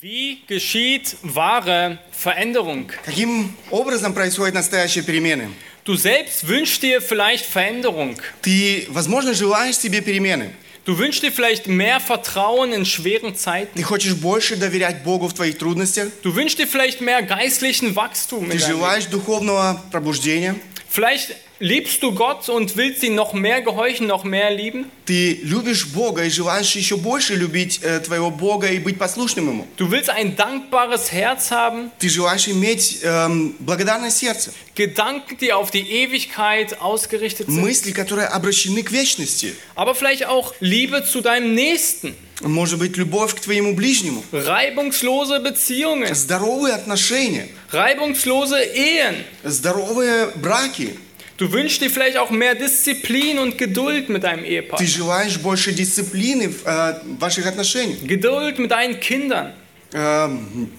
Wie geschieht wahre Veränderung? Каким образом происходят настоящие перемены? Du selbst wünschst dir vielleicht Veränderung. Ты, возможно, желаешь себе перемены. Du wünschst dir vielleicht mehr Vertrauen in schweren Zeiten. Ты хочешь больше доверять Богу в твоих трудностях. Du wünschst dir vielleicht mehr geistlichen Wachstum. In Ты deinem Leben. желаешь духовного пробуждения. Vielleicht liebst du Gott und willst ihn noch mehr gehorchen, noch mehr lieben. Ты любишь Бога и желаешь еще больше любить э, твоего Бога и быть послушным Ему. Du willst ein dankbares Herz haben, Ты желаешь иметь эм, благодарное сердце. Gedanken, die auf die Ewigkeit ausgerichtet sind. Мысли, которые обращены к вечности. Aber vielleicht auch Liebe zu deinem Nächsten. Может быть, любовь к твоему ближнему. Reibungslose Beziehungen, Здоровые отношения. reibungslose Ehen. Здоровые браки. Du wünschst dir vielleicht auch mehr Disziplin und Geduld mit deinem Ehepaar. Ты желаешь больше дисциплины в э, ваших отношениях. Geduld mit deinen Kindern. Э,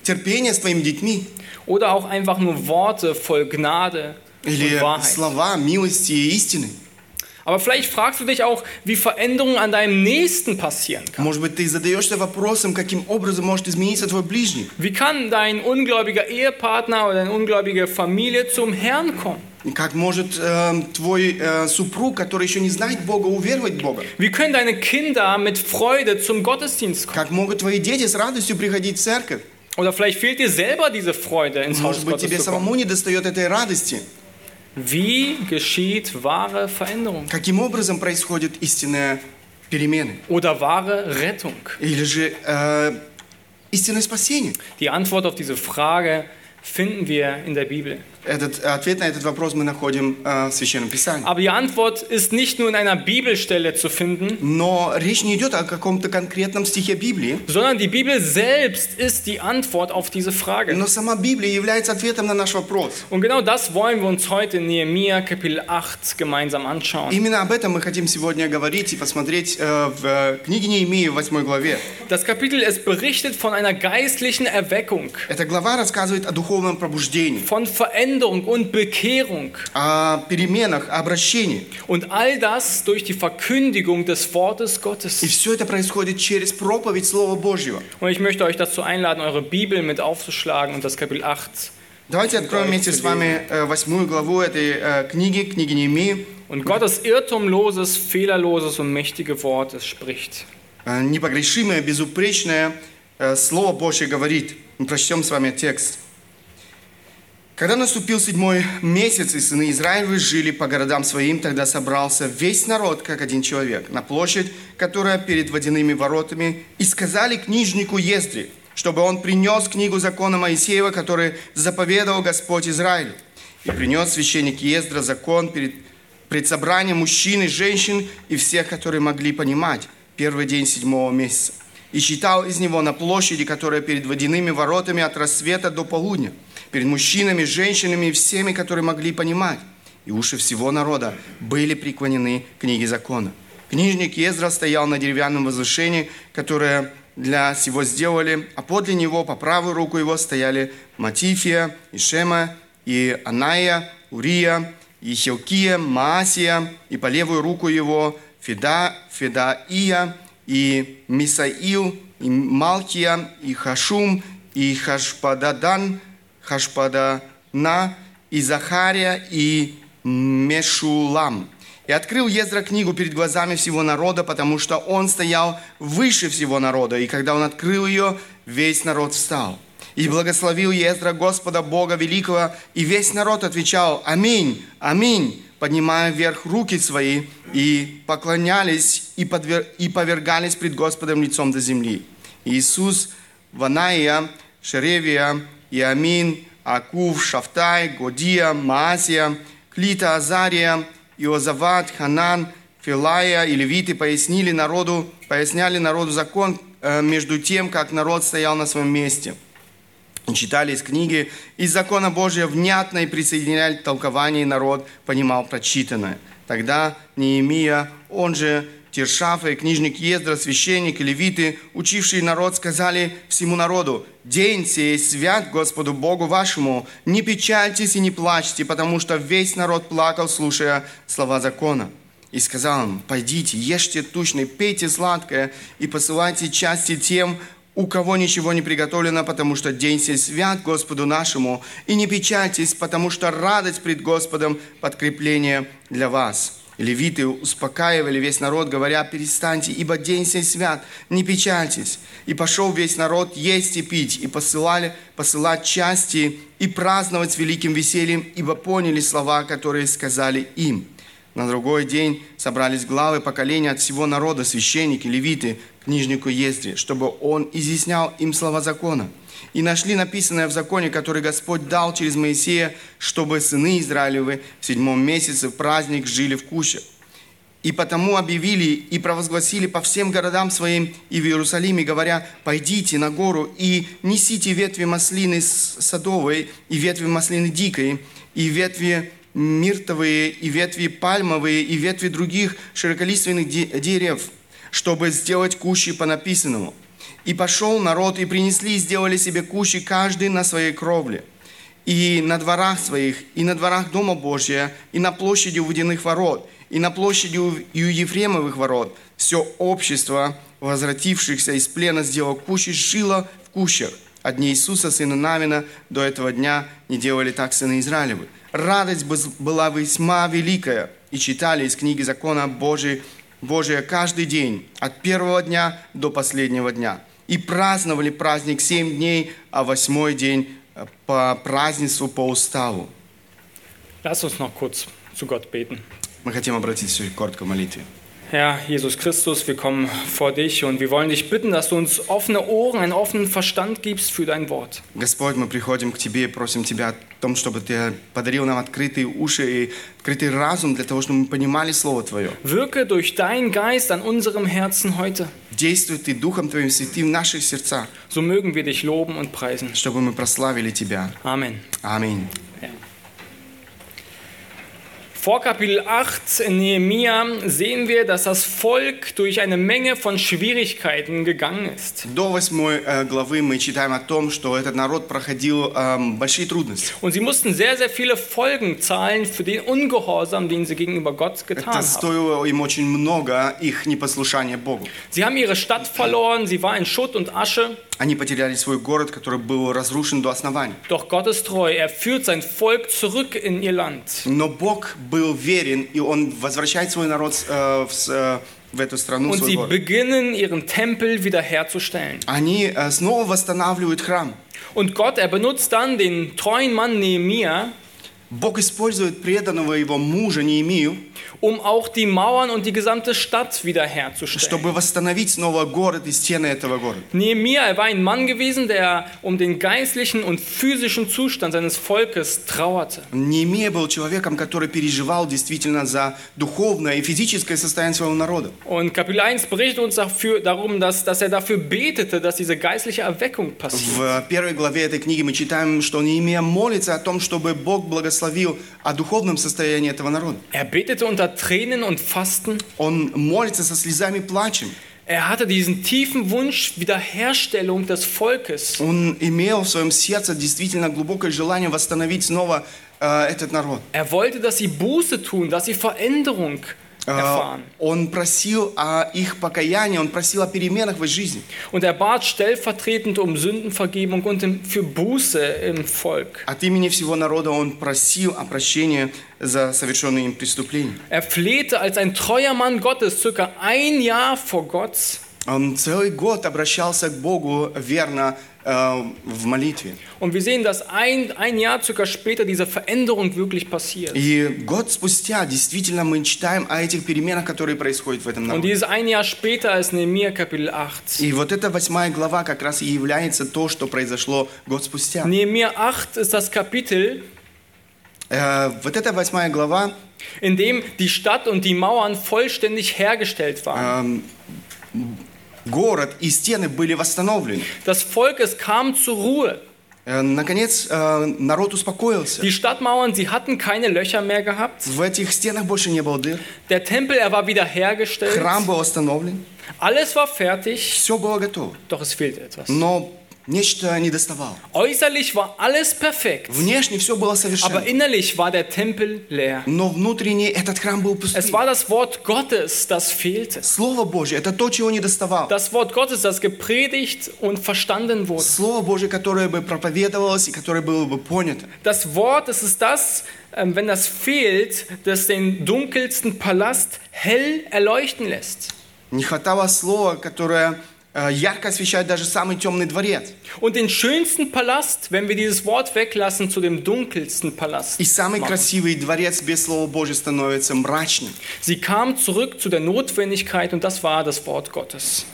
терпения с твоими детьми. Oder auch einfach nur Worte voll Gnade Или und Wahrheit. слова милости и истины. Aber vielleicht fragst du dich auch, wie Veränderung an deinem Nächsten passieren kann. Может быть, ты задаешься вопросом, каким образом может измениться твой ближний. Wie kann dein ungläubiger Ehepartner oder deine ungläubige Familie zum Herrn kommen? Как может э, твой э, супруг, который еще не знает Бога, уверовать в Бога? Wie können deine Kinder mit Freude zum Gottesdienst kommen? Как могут твои дети с радостью приходить в церковь? Oder vielleicht fehlt dir selber diese Freude, ins Haus Может быть, Gottes тебе самому не достает этой радости. Wie geschieht wahre Veränderung? Каким образом происходят истинные перемены? Oder wahre Rettung? Или же э, истинное спасение? Die Antwort auf diese Frage finden wir in der Bibel. Этот, ответ на этот вопрос мы находим э, в Священном Писании. Aber die Antwort ist nicht nur in einer Bibelstelle zu finden, Но речь не идет о каком-то конкретном стихе Библии, sondern die Bibel selbst ist die Antwort auf diese Frage. но сама Библия является ответом на наш вопрос. Und genau das wollen wir uns heute in Nehemia Kapitel 8 gemeinsam anschauen. Именно об этом мы хотим сегодня говорить и посмотреть э, в э, книге Неемии в 8 главе. Das Kapitel, es berichtet von einer geistlichen Erweckung, Эта глава рассказывает о духовном пробуждении, von Veränderung und Bekehrung. о переменах, о обращении. Und all das durch die Verkündigung des Wortes И Gottes. все это происходит через проповедь Слова Божьего. Und ich möchte euch dazu einladen, eure Bibel mit aufzuschlagen und das Kapitel 8 Давайте откроем вместе с вами э, восьмую главу этой э, книги, книги Неемии. Und Gottes irrtumloses, fehlerloses und mächtige Wort, es spricht. Э, Непогрешимое, безупречное э, Слово Божье говорит. Мы прочтем с вами текст. Когда наступил седьмой месяц, и сыны Израилевы жили по городам своим, тогда собрался весь народ, как один человек, на площадь, которая перед водяными воротами, и сказали книжнику Ездре, чтобы он принес книгу закона Моисеева, который заповедовал Господь Израилю. И принес священник Ездра закон перед, пред собранием мужчин и женщин и всех, которые могли понимать, первый день седьмого месяца. И читал из него на площади, которая перед водяными воротами от рассвета до полудня, перед мужчинами, женщинами и всеми, которые могли понимать. И уши всего народа были преклонены к книге закона. Книжник Ездра стоял на деревянном возвышении, которое для сего сделали, а подле него по правую руку его стояли Матифия, и Шема, и Аная, Урия, и Хилкия, Маасия, и по левую руку его Феда, Федаия, и Мисаил, и Малкия, и Хашум, и Хашпададан, Хашпадана, и Захария, и Мешулам. И открыл Ездра книгу перед глазами всего народа, потому что он стоял выше всего народа. И когда он открыл ее, весь народ встал. И благословил Ездра Господа Бога Великого, и весь народ отвечал «Аминь, аминь», поднимая вверх руки свои, и поклонялись, и, подвер- и повергались пред Господом лицом до земли. Иисус, Ванаия, Шеревия, Иамин, Акув, Шафтай, Годия, Маасия, Клита, Азария, Иозават, Ханан, Филая и левиты пояснили народу, поясняли народу закон э, между тем, как народ стоял на своем месте. Читали из книги, из закона Божия внятно и присоединяли толкование, и народ понимал прочитанное. Тогда Неемия, он же Тершафа книжник Ездра, священник левиты, учившие народ, сказали всему народу, «День сей свят Господу Богу вашему, не печальтесь и не плачьте, потому что весь народ плакал, слушая слова закона». И сказал им, «Пойдите, ешьте тучно, пейте сладкое и посылайте части тем, у кого ничего не приготовлено, потому что день сей свят Господу нашему, и не печальтесь, потому что радость пред Господом – подкрепление для вас». Левиты успокаивали весь народ, говоря, перестаньте, ибо день сей свят, не печальтесь. И пошел весь народ есть и пить, и посылали, посылать части, и праздновать с великим весельем, ибо поняли слова, которые сказали им. На другой день собрались главы поколения от всего народа, священники, левиты, книжнику Ездре, чтобы он изъяснял им слова закона. И нашли написанное в законе, который Господь дал через Моисея, чтобы сыны Израилевы в седьмом месяце в праздник жили в кущах. И потому объявили и провозгласили по всем городам своим и в Иерусалиме, говоря, «Пойдите на гору и несите ветви маслины садовой, и ветви маслины дикой, и ветви миртовые, и ветви пальмовые, и ветви других широколиственных дерев, чтобы сделать кущи по написанному». И пошел народ, и принесли, и сделали себе кущи, каждый на своей кровле. И на дворах своих, и на дворах Дома Божия, и на площади у водяных ворот, и на площади у Ефремовых ворот. Все общество, возвратившихся из плена, сделало кущи, жило в кущах. Одни Иисуса, сына Навина, до этого дня не делали так сыны Израилевы. Радость была весьма великая, и читали из книги закона Божий, Божия каждый день, от первого дня до последнего дня – и праздновали праздник семь дней, а восьмой день э, по празднеству по уставу. Lass uns noch kurz zu Gott beten. Мы хотим обратиться коротко в молитве. Herr Jesus Christus, wir kommen vor dich und wir wollen dich bitten, dass du uns offene Ohren, einen offenen Verstand gibst für dein Wort. Господь, мы приходим к Тебе и просим Тебя о том, чтобы Ты подарил нам открытые уши и открытый разум для того, чтобы мы понимали Слово Твое. Wirke durch deinen Geist an unserem Herzen heute. Действуй Ты Духом Твоим Святым в наших сердцах. So mögen wir dich loben und preisen. Чтобы мы прославили Тебя. Amen. Аминь. Vor Kapitel 8 in Nehemia sehen wir, dass das Volk durch eine Menge von Schwierigkeiten gegangen ist. До восьмой главы мы читаем о том, что этот народ проходил большие трудности. Und sie mussten sehr, sehr viele Folgen zahlen für den Ungehorsam, den sie gegenüber Gott getan Это haben. стоило им очень много их непослушания Богу. Sie haben ihre Stadt verloren, sie war in Schutt und Asche. Они потеряли свой город, который был разрушен до основания. Doch Gott ist treu, er führt sein Volk zurück in ihr Land. Но Бог был верен, и Он возвращает свой народ э, в, э, в эту страну, Und sie город. beginnen, ihren Tempel wiederherzustellen. Они э, снова восстанавливают храм. Und Gott, er benutzt dann den treuen Mann Бог использует преданного его мужа Неемию, um auch die Mauern und die gesamte Stadt wiederherzustellen. чтобы восстановить снова город и стены этого города. Nehemia, er war ein Mann gewesen, der um den geistlichen und physischen Zustand seines Volkes trauerte. Неемия был человеком, который переживал действительно за духовное и физическое состояние своего народа. Und Kapitel 1 berichtet uns dafür, darum, dass, dass er dafür betete, dass diese geistliche Erweckung passiert. В первой главе этой книги мы читаем, что Неемия молится о том, чтобы Бог благословил о духовном состоянии этого народа. Er betete unter Tränen und Fasten. Он молится со слезами и плачем. Er hatte diesen tiefen Wunsch Wiederherstellung des Volkes. Он имел в своем сердце действительно глубокое желание восстановить снова э, этот народ. Er wollte, dass sie Buße tun, dass sie Veränderung Э, erfahren. Он просил о их покаянии, он просил о переменах в их жизни. Und er bat stellvertretend um Sündenvergebung und im- für Buße im Volk. От имени всего народа он просил о прощении за совершенные им преступления. Er flehte als ein treuer Mann Gottes circa ein Jahr vor Gott. Он целый год обращался к Богу верно э, в молитве. Und wir sehen, dass ein, ein Jahr circa später diese Veränderung wirklich passiert. И год спустя действительно мы читаем о этих переменах, которые происходят в этом Und народе. dieses ein Jahr später ist Nehemiah Kapitel 8. И вот эта восьмая глава как раз и является то, что произошло год спустя. Nehemiah 8 ist das Kapitel, Э, вот эта восьмая глава in dem die Stadt und die Mauern vollständig hergestellt waren. город и стены были восстановлены. Das Volk, es kam zur Ruhe. Э, Наконец, э, народ успокоился. Die Stadtmauern, sie hatten keine Löcher mehr gehabt. В этих стенах больше не было дыр. Der Tempel, er war wiederhergestellt. Храм был восстановлен. Alles war fertig, Все было готово. doch es fehlte etwas. Но нечто недоставало. Äußerlich war alles perfekt, Внешне все было aber совершенно, innerlich war der Tempel leer. но внутренне этот храм был Es пустым. war das Wort Gottes, das fehlte. Слово Божье – это то, чего не доставало. Das Wort Gottes, das gepredigt und verstanden wurde. Слово Божье, которое бы проповедовалось и которое было бы понято. Das Wort, das ist das, ähm, wenn das fehlt, das den dunkelsten Palast hell erleuchten lässt. Не хватало слова, которое э, ярко освещает даже самый темный дворец. Und den schönsten Palast, wenn wir dieses Wort weglassen, zu dem dunkelsten Palast. И самый machen. красивый дворец без Слова Божьего становится мрачным. Sie kam zurück zu der Notwendigkeit und das war das Wort Gottes.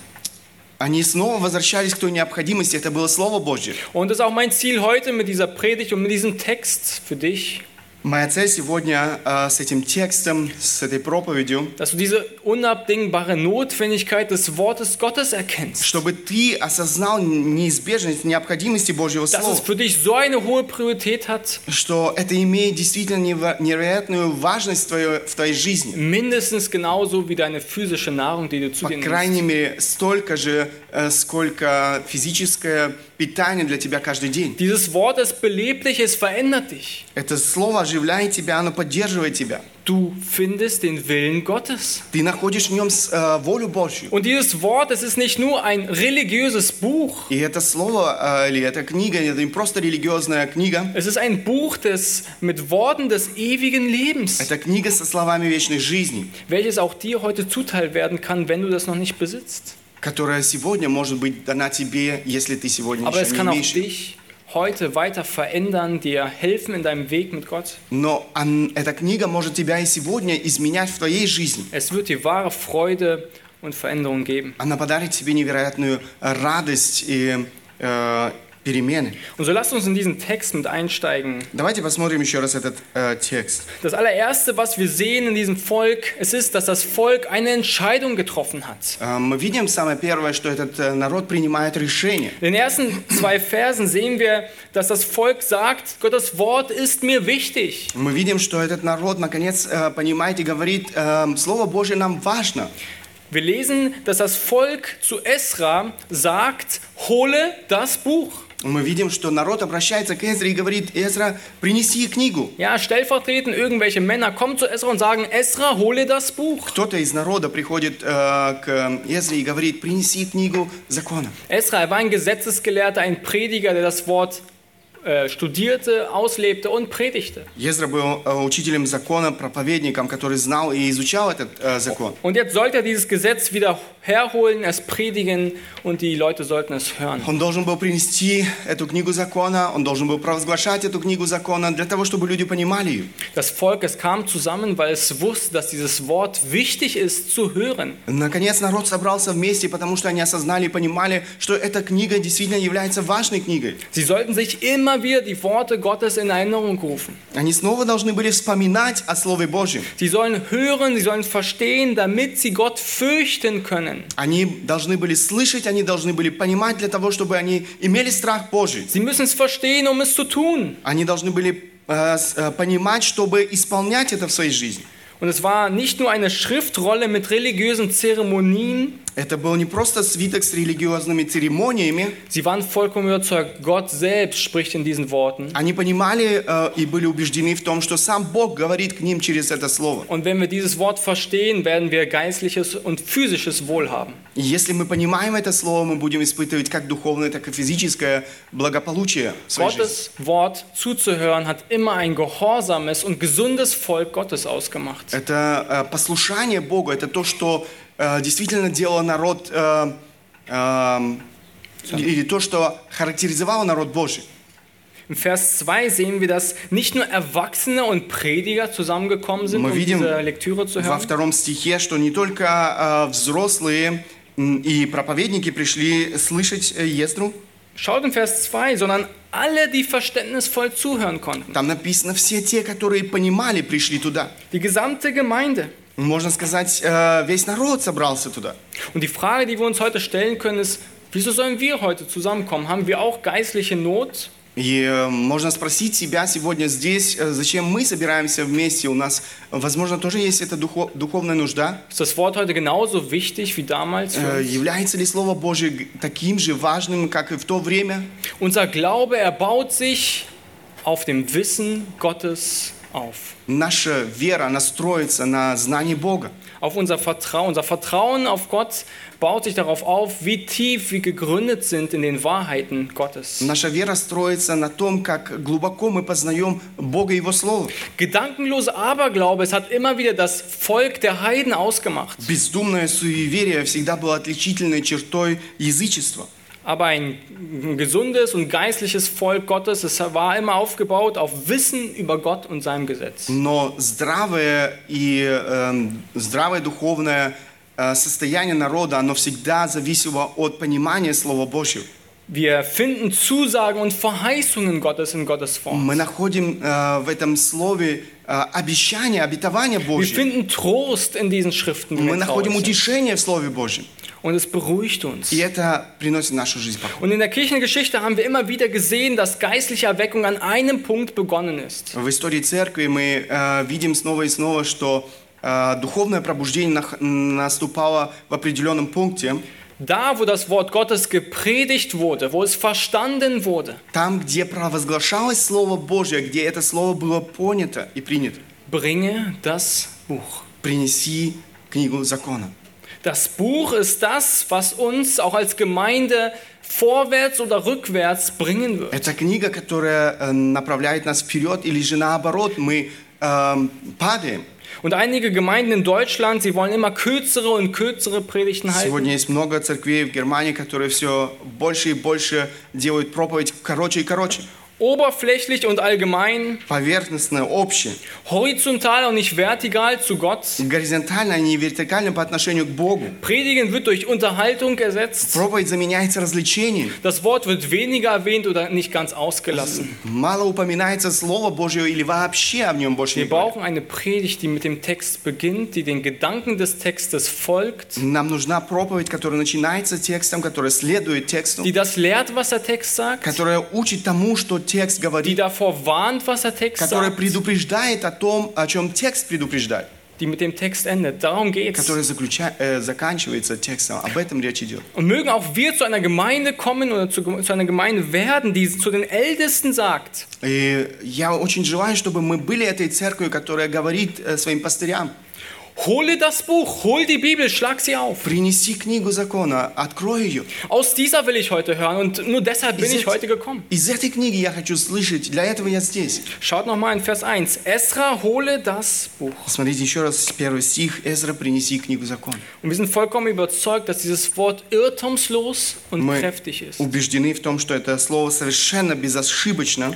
Они снова возвращались к той необходимости, это было Слово Божье. Und das ist auch mein Ziel heute mit dieser Predigt und mit diesem Text für dich, Моя цель сегодня э, с этим текстом, с этой проповедью, dass du diese unabdingbare Notwendigkeit des Wortes Gottes erkennst. чтобы ты осознал неизбежность, необходимости Божьего Dass Слова. es für dich so eine hohe Priorität hat, Что это имеет действительно нево- невероятную важность в твоей, в твоей жизни. mindestens genauso wie deine physische Nahrung, die du zu По dir nimmst. крайней мере, столько же, э, сколько физическое питание для тебя каждый день. Dieses Wort ist beleblich, es verändert dich. Это слово оживляет тебя, оно поддерживает тебя. Du findest den Willen Gottes. Ты находишь в нем с- э, волю Божью. Und dieses Wort, es ist nicht nur ein religiöses Buch, И это слово, э, или эта книга, это не просто религиозная книга, es ist ein Buch des, mit Worten des ewigen Lebens, это книга со словами вечной жизни, welches auch dir heute zuteil werden kann, wenn du das noch nicht besitzt. Которая сегодня может быть дана тебе, если ты сегодня Aber еще не имеешь. heute weiter verändern, dir helfen in deinem Weg mit Gott. Но ан- эта книга может тебя и сегодня изменять в твоей жизни. Es wird dir wahre Freude und Veränderung geben. Она подарит тебе невероятную радость и э, перемены. Und so lasst uns in diesen Text mit einsteigen. Давайте посмотрим еще раз этот э, текст. Das allererste, was wir sehen in diesem Volk, es ist, dass das Volk eine Entscheidung getroffen hat. Э, мы видим самое первое, что этот э, народ принимает решение. In den ersten zwei Versen sehen wir, dass das Volk sagt, Gottes Wort ist mir wichtig. Мы видим, что этот народ наконец э, понимает и говорит, э, Слово Божье нам важно. Wir lesen, dass das Volk zu Esra sagt, hole das Buch. Мы видим, что народ обращается к Эзре и говорит, Эзра, принеси книгу. Ja, stellvertretend irgendwelche Männer kommen zu Esra und sagen, Esra, hole das Buch. Кто-то из народа приходит э, к Эзре и говорит, принеси книгу закона. Esra, er war ein Gesetzesgelehrter, ein Prediger, der das Wort äh, studierte, auslebte und predigte. Езра был э, учителем закона, проповедником, который знал и изучал этот э, закон. Und jetzt sollte er dieses Gesetz wieder herholen, es predigen und die Leute sollten es hören. Он должен был принести эту книгу закона, он должен был провозглашать эту книгу закона для того, чтобы люди понимали ее. Das Volk, es kam zusammen, weil es wusste, dass dieses Wort wichtig ist zu hören. Наконец народ собрался вместе, потому что они осознали и понимали, что эта книга действительно является важной книгой. Sie sollten sich immer wieder die Worte Gottes in Erinnerung rufen. Они снова должны были вспоминать о Слове Божьем. Sie sollen hören, sie sollen verstehen, damit sie Gott fürchten können. Они должны были слышать, они должны были понимать для того, чтобы они имели страх Божий. Sie müssen es verstehen, um es zu tun. Они должны были э, с- э, понимать, чтобы исполнять это в своей жизни. Und es war nicht nur eine Schriftrolle mit religiösen Zeremonien, Это был не просто свиток с религиозными церемониями. sie waren vollkommen überzeugt, Gott selbst spricht in diesen Worten. Они понимали э, и были убеждены в том, что сам Бог говорит к ним через это слово. Und wenn wir dieses Wort verstehen, werden wir geistliches und physisches Wohl haben. Если мы понимаем это слово, мы будем испытывать как духовное, так и физическое благополучие. Gottes Wort zuzuhören hat immer ein gehorsames und gesundes Volk Gottes ausgemacht. Это э, послушание Богу, это то, что э, действительно делало народ, э, эм, или то, что характеризовало народ Божий. Im Vers 2 sehen wir, dass nicht nur Erwachsene und Prediger zusammengekommen sind, um diese Lektüre zu во hören, втором стихе, что не только э, взрослые и проповедники пришли слышать э, Ездру, Schaut in Vers 2, sondern alle, die verständnisvoll zuhören konnten. там написано, все те, которые понимали, пришли туда. Die gesamte Gemeinde. Можно сказать, э, весь народ собрался туда. Und die Frage, die wir uns heute stellen können, ist, wieso sollen wir heute zusammenkommen? Haben wir auch geistliche Not? И э, можно спросить себя сегодня здесь, э, зачем мы собираемся вместе. У нас, э, возможно, тоже есть эта духо- духовная нужда. Das Wort heute genauso wichtig wie damals? Э? Является ли Слово Божье таким же важным, как и в то время? Unser Glaube, er baut sich auf dem Wissen Gottes auf. Наша вера настроится на знании Бога. Auf unser Vertrauen. Unser Vertrauen auf Gott baut sich darauf auf, wie tief wir gegründet sind in den Wahrheiten Gottes. Наша вера строится на том, как глубоко мы познаем Бога и Его Слово. Gedankenloser Aberglaube, es hat immer wieder das Volk der Heiden ausgemacht. Бездумное суеверие всегда было отличительной чертой язычества. Aber ein gesundes und geistliches Volk Gottes, es war immer aufgebaut auf Wissen über Gott und seinem Gesetz. Но здравое и эм, здравое духовное э, состояние народа, оно всегда зависело от понимания Слова Божьего. Wir finden Zusagen und Verheißungen Gottes in Gottes Wort. Мы находим э, в этом слове э, обещание, обетование Wir Божье. finden Trost in diesen Schriften. die Мы wir находим traurig sind. утешение в Слове Божьем. Und es beruhigt uns. И это приносит в нашу жизнь покой. Und in der Kirchengeschichte haben wir immer wieder gesehen, dass geistliche Erweckung an einem Punkt begonnen ist. В истории церкви мы э, видим снова и снова, что э, духовное пробуждение нах- наступало в определенном пункте, Da, wo das Wort Gottes gepredigt wurde, wo es verstanden wurde, там, где провозглашалось Слово Божье, где это Слово было понято и принято. bringe das Buch. Принеси книгу закона. Das Buch ist das, was uns auch als Gemeinde vorwärts oder rückwärts bringen wird. Это книга, которая э, направляет нас вперед, или же наоборот, мы эм, падаем. Und einige Gemeinden in Deutschland, sie wollen immer kürzere und kürzere Predigten halten. Сегодня есть много церквей в Германии, которые все больше и больше делают проповедь короче и короче. Oberflächlich und allgemein, Поверхностно, общее. horizontal und nicht vertikal zu Gott. Горизонтально, а не вертикально по отношению к Богу. Predigen wird durch Unterhaltung ersetzt. Проповедь заменяется развлечением. Das Wort wird weniger erwähnt oder nicht ganz ausgelassen. Мало упоминается Слово Божье или вообще о нем больше не Wir говорят. brauchen eine Predigt, die mit dem Text beginnt, die den Gedanken des Textes folgt, Нам нужна проповедь, которая начинается текстом, которая следует тексту, die das lehrt, was der Text sagt, которая учит тому, что текст die говорит, davor warnt, was der Text которая sagt, предупреждает о том, о чем текст предупреждает, die mit dem Text endet. Darum этом речь идет. Und mögen auch wir zu einer Gemeinde kommen oder zu, zu einer Gemeinde werden, die zu den Ältesten sagt, И я очень желаю, чтобы мы были этой церковью, которая говорит э, своим пастырям, hole das Buch, hol die Bibel, schlag sie auf. принеси книгу закона, открой ее. Aus dieser will ich heute hören und nur deshalb bin Из, ich эт- heute gekommen. из этой книги я хочу слышать, для этого я здесь. Schaut nochmal in Vers 1. Esra, hole das Buch. Смотрите еще раз первый стих. Эзра, принеси книгу закона. Und wir sind vollkommen überzeugt, dass dieses Wort irrtumslos und Мы kräftig ist. убеждены в том, что это слово совершенно безошибочно.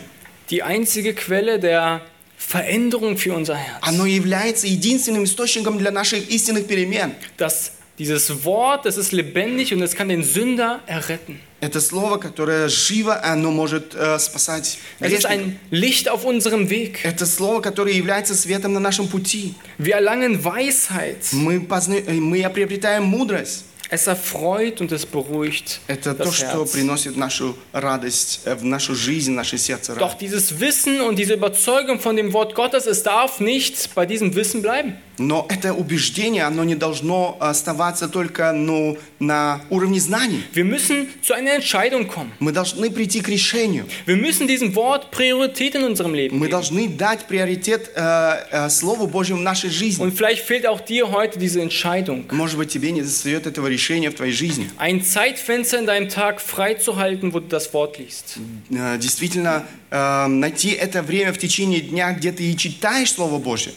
Die einzige Quelle der Veränderung für unser Herz. Оно является единственным источником для наших истинных перемен. Dass dieses Wort, das ist lebendig und es kann den Sünder erretten. Это слово, которое живо, оно может э, спасать Es ist грешника. ein Licht auf unserem Weg. Это слово, которое является светом на нашем пути. Wir erlangen Weisheit. Мы, позна- э, мы приобретаем мудрость. Es erfreut und es beruhigt Это то, das что Herz. приносит нашу радость э, в нашу жизнь, наше сердце. Doch радость. dieses Wissen und diese Überzeugung von dem Wort Gottes, es darf nicht bei diesem Wissen bleiben. Но это убеждение, оно не должно оставаться только ну, на уровне знаний. Wir müssen zu einer Entscheidung kommen. Мы должны прийти к решению. Wir müssen diesem Wort Priorität in unserem Leben Мы geben. должны дать приоритет э, Слову Божьему в нашей жизни. Und vielleicht fehlt auch dir heute diese Entscheidung. Может быть, тебе не достает этого решения в твоей жизни. Ein Zeitfenster in deinem Tag freizuhalten, wo du das Wort liest. Э, Действительно, э, найти это время в течение дня, где ты и читаешь Слово Божье.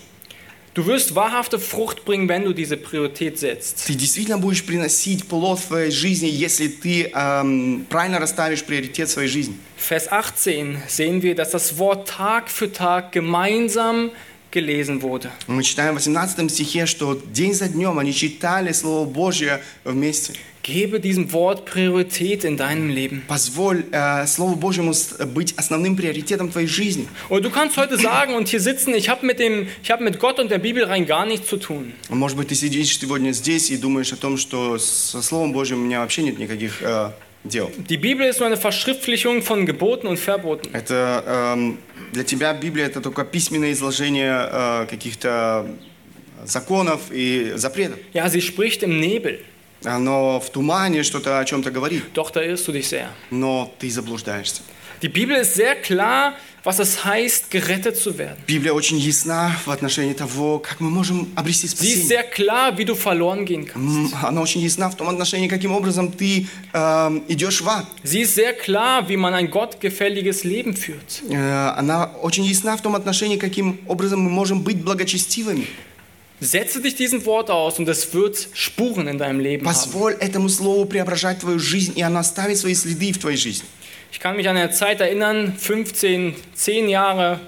Du wirst wahrhafte Frucht bringen, wenn du diese Priorität setzt. Ты действительно будешь приносить плод в твоей жизни, если ты эм, правильно расставишь приоритет в своей жизни. Vers 18 sehen wir, dass das Wort Tag für Tag gemeinsam gelesen wurde. Мы читаем в 18 стихе, что день за днем они читали Слово Божье вместе. Gebe diesem Wort Priorität in deinem Leben. Позволь э, Слову Божьему с- быть основным приоритетом твоей жизни. Und du kannst heute sagen und hier sitzen, ich habe mit, dem- ich hab mit Gott und der Bibel rein gar nichts zu tun. Может быть, ты сидишь сегодня здесь и думаешь о том, что со Словом Божьим у меня вообще нет никаких э, дел. Die Bibel ist nur eine Verschriftlichung von Geboten und Verboten. Это эм, для тебя Библия это только письменное изложение э, каких-то законов и запретов. Ja, sie spricht im Nebel, Оно в тумане что-то о чем-то говорит, doch da irrst du dich sehr. но ты заблуждаешься. Die Bibel ist sehr klar, was es heißt, gerettet zu werden. Библия очень ясна в отношении того, как мы можем обрести Sie ist спасение. sehr klar, wie du verloren gehen kannst. Она очень ясна в том отношении, каким образом ты эм, идешь в ад. Sie ist sehr klar, wie man ein gottgefälliges Leben führt. Э, Она очень ясна в том отношении, каким образом мы можем быть благочестивыми. Setze dich diesem Wort aus und es wird Spuren in deinem Leben haben. Позволь этому слову преображать твою жизнь, и оно оставит свои следы в твоей жизни. Ich kann mich an eine Zeit erinnern, 15, 10 Jahre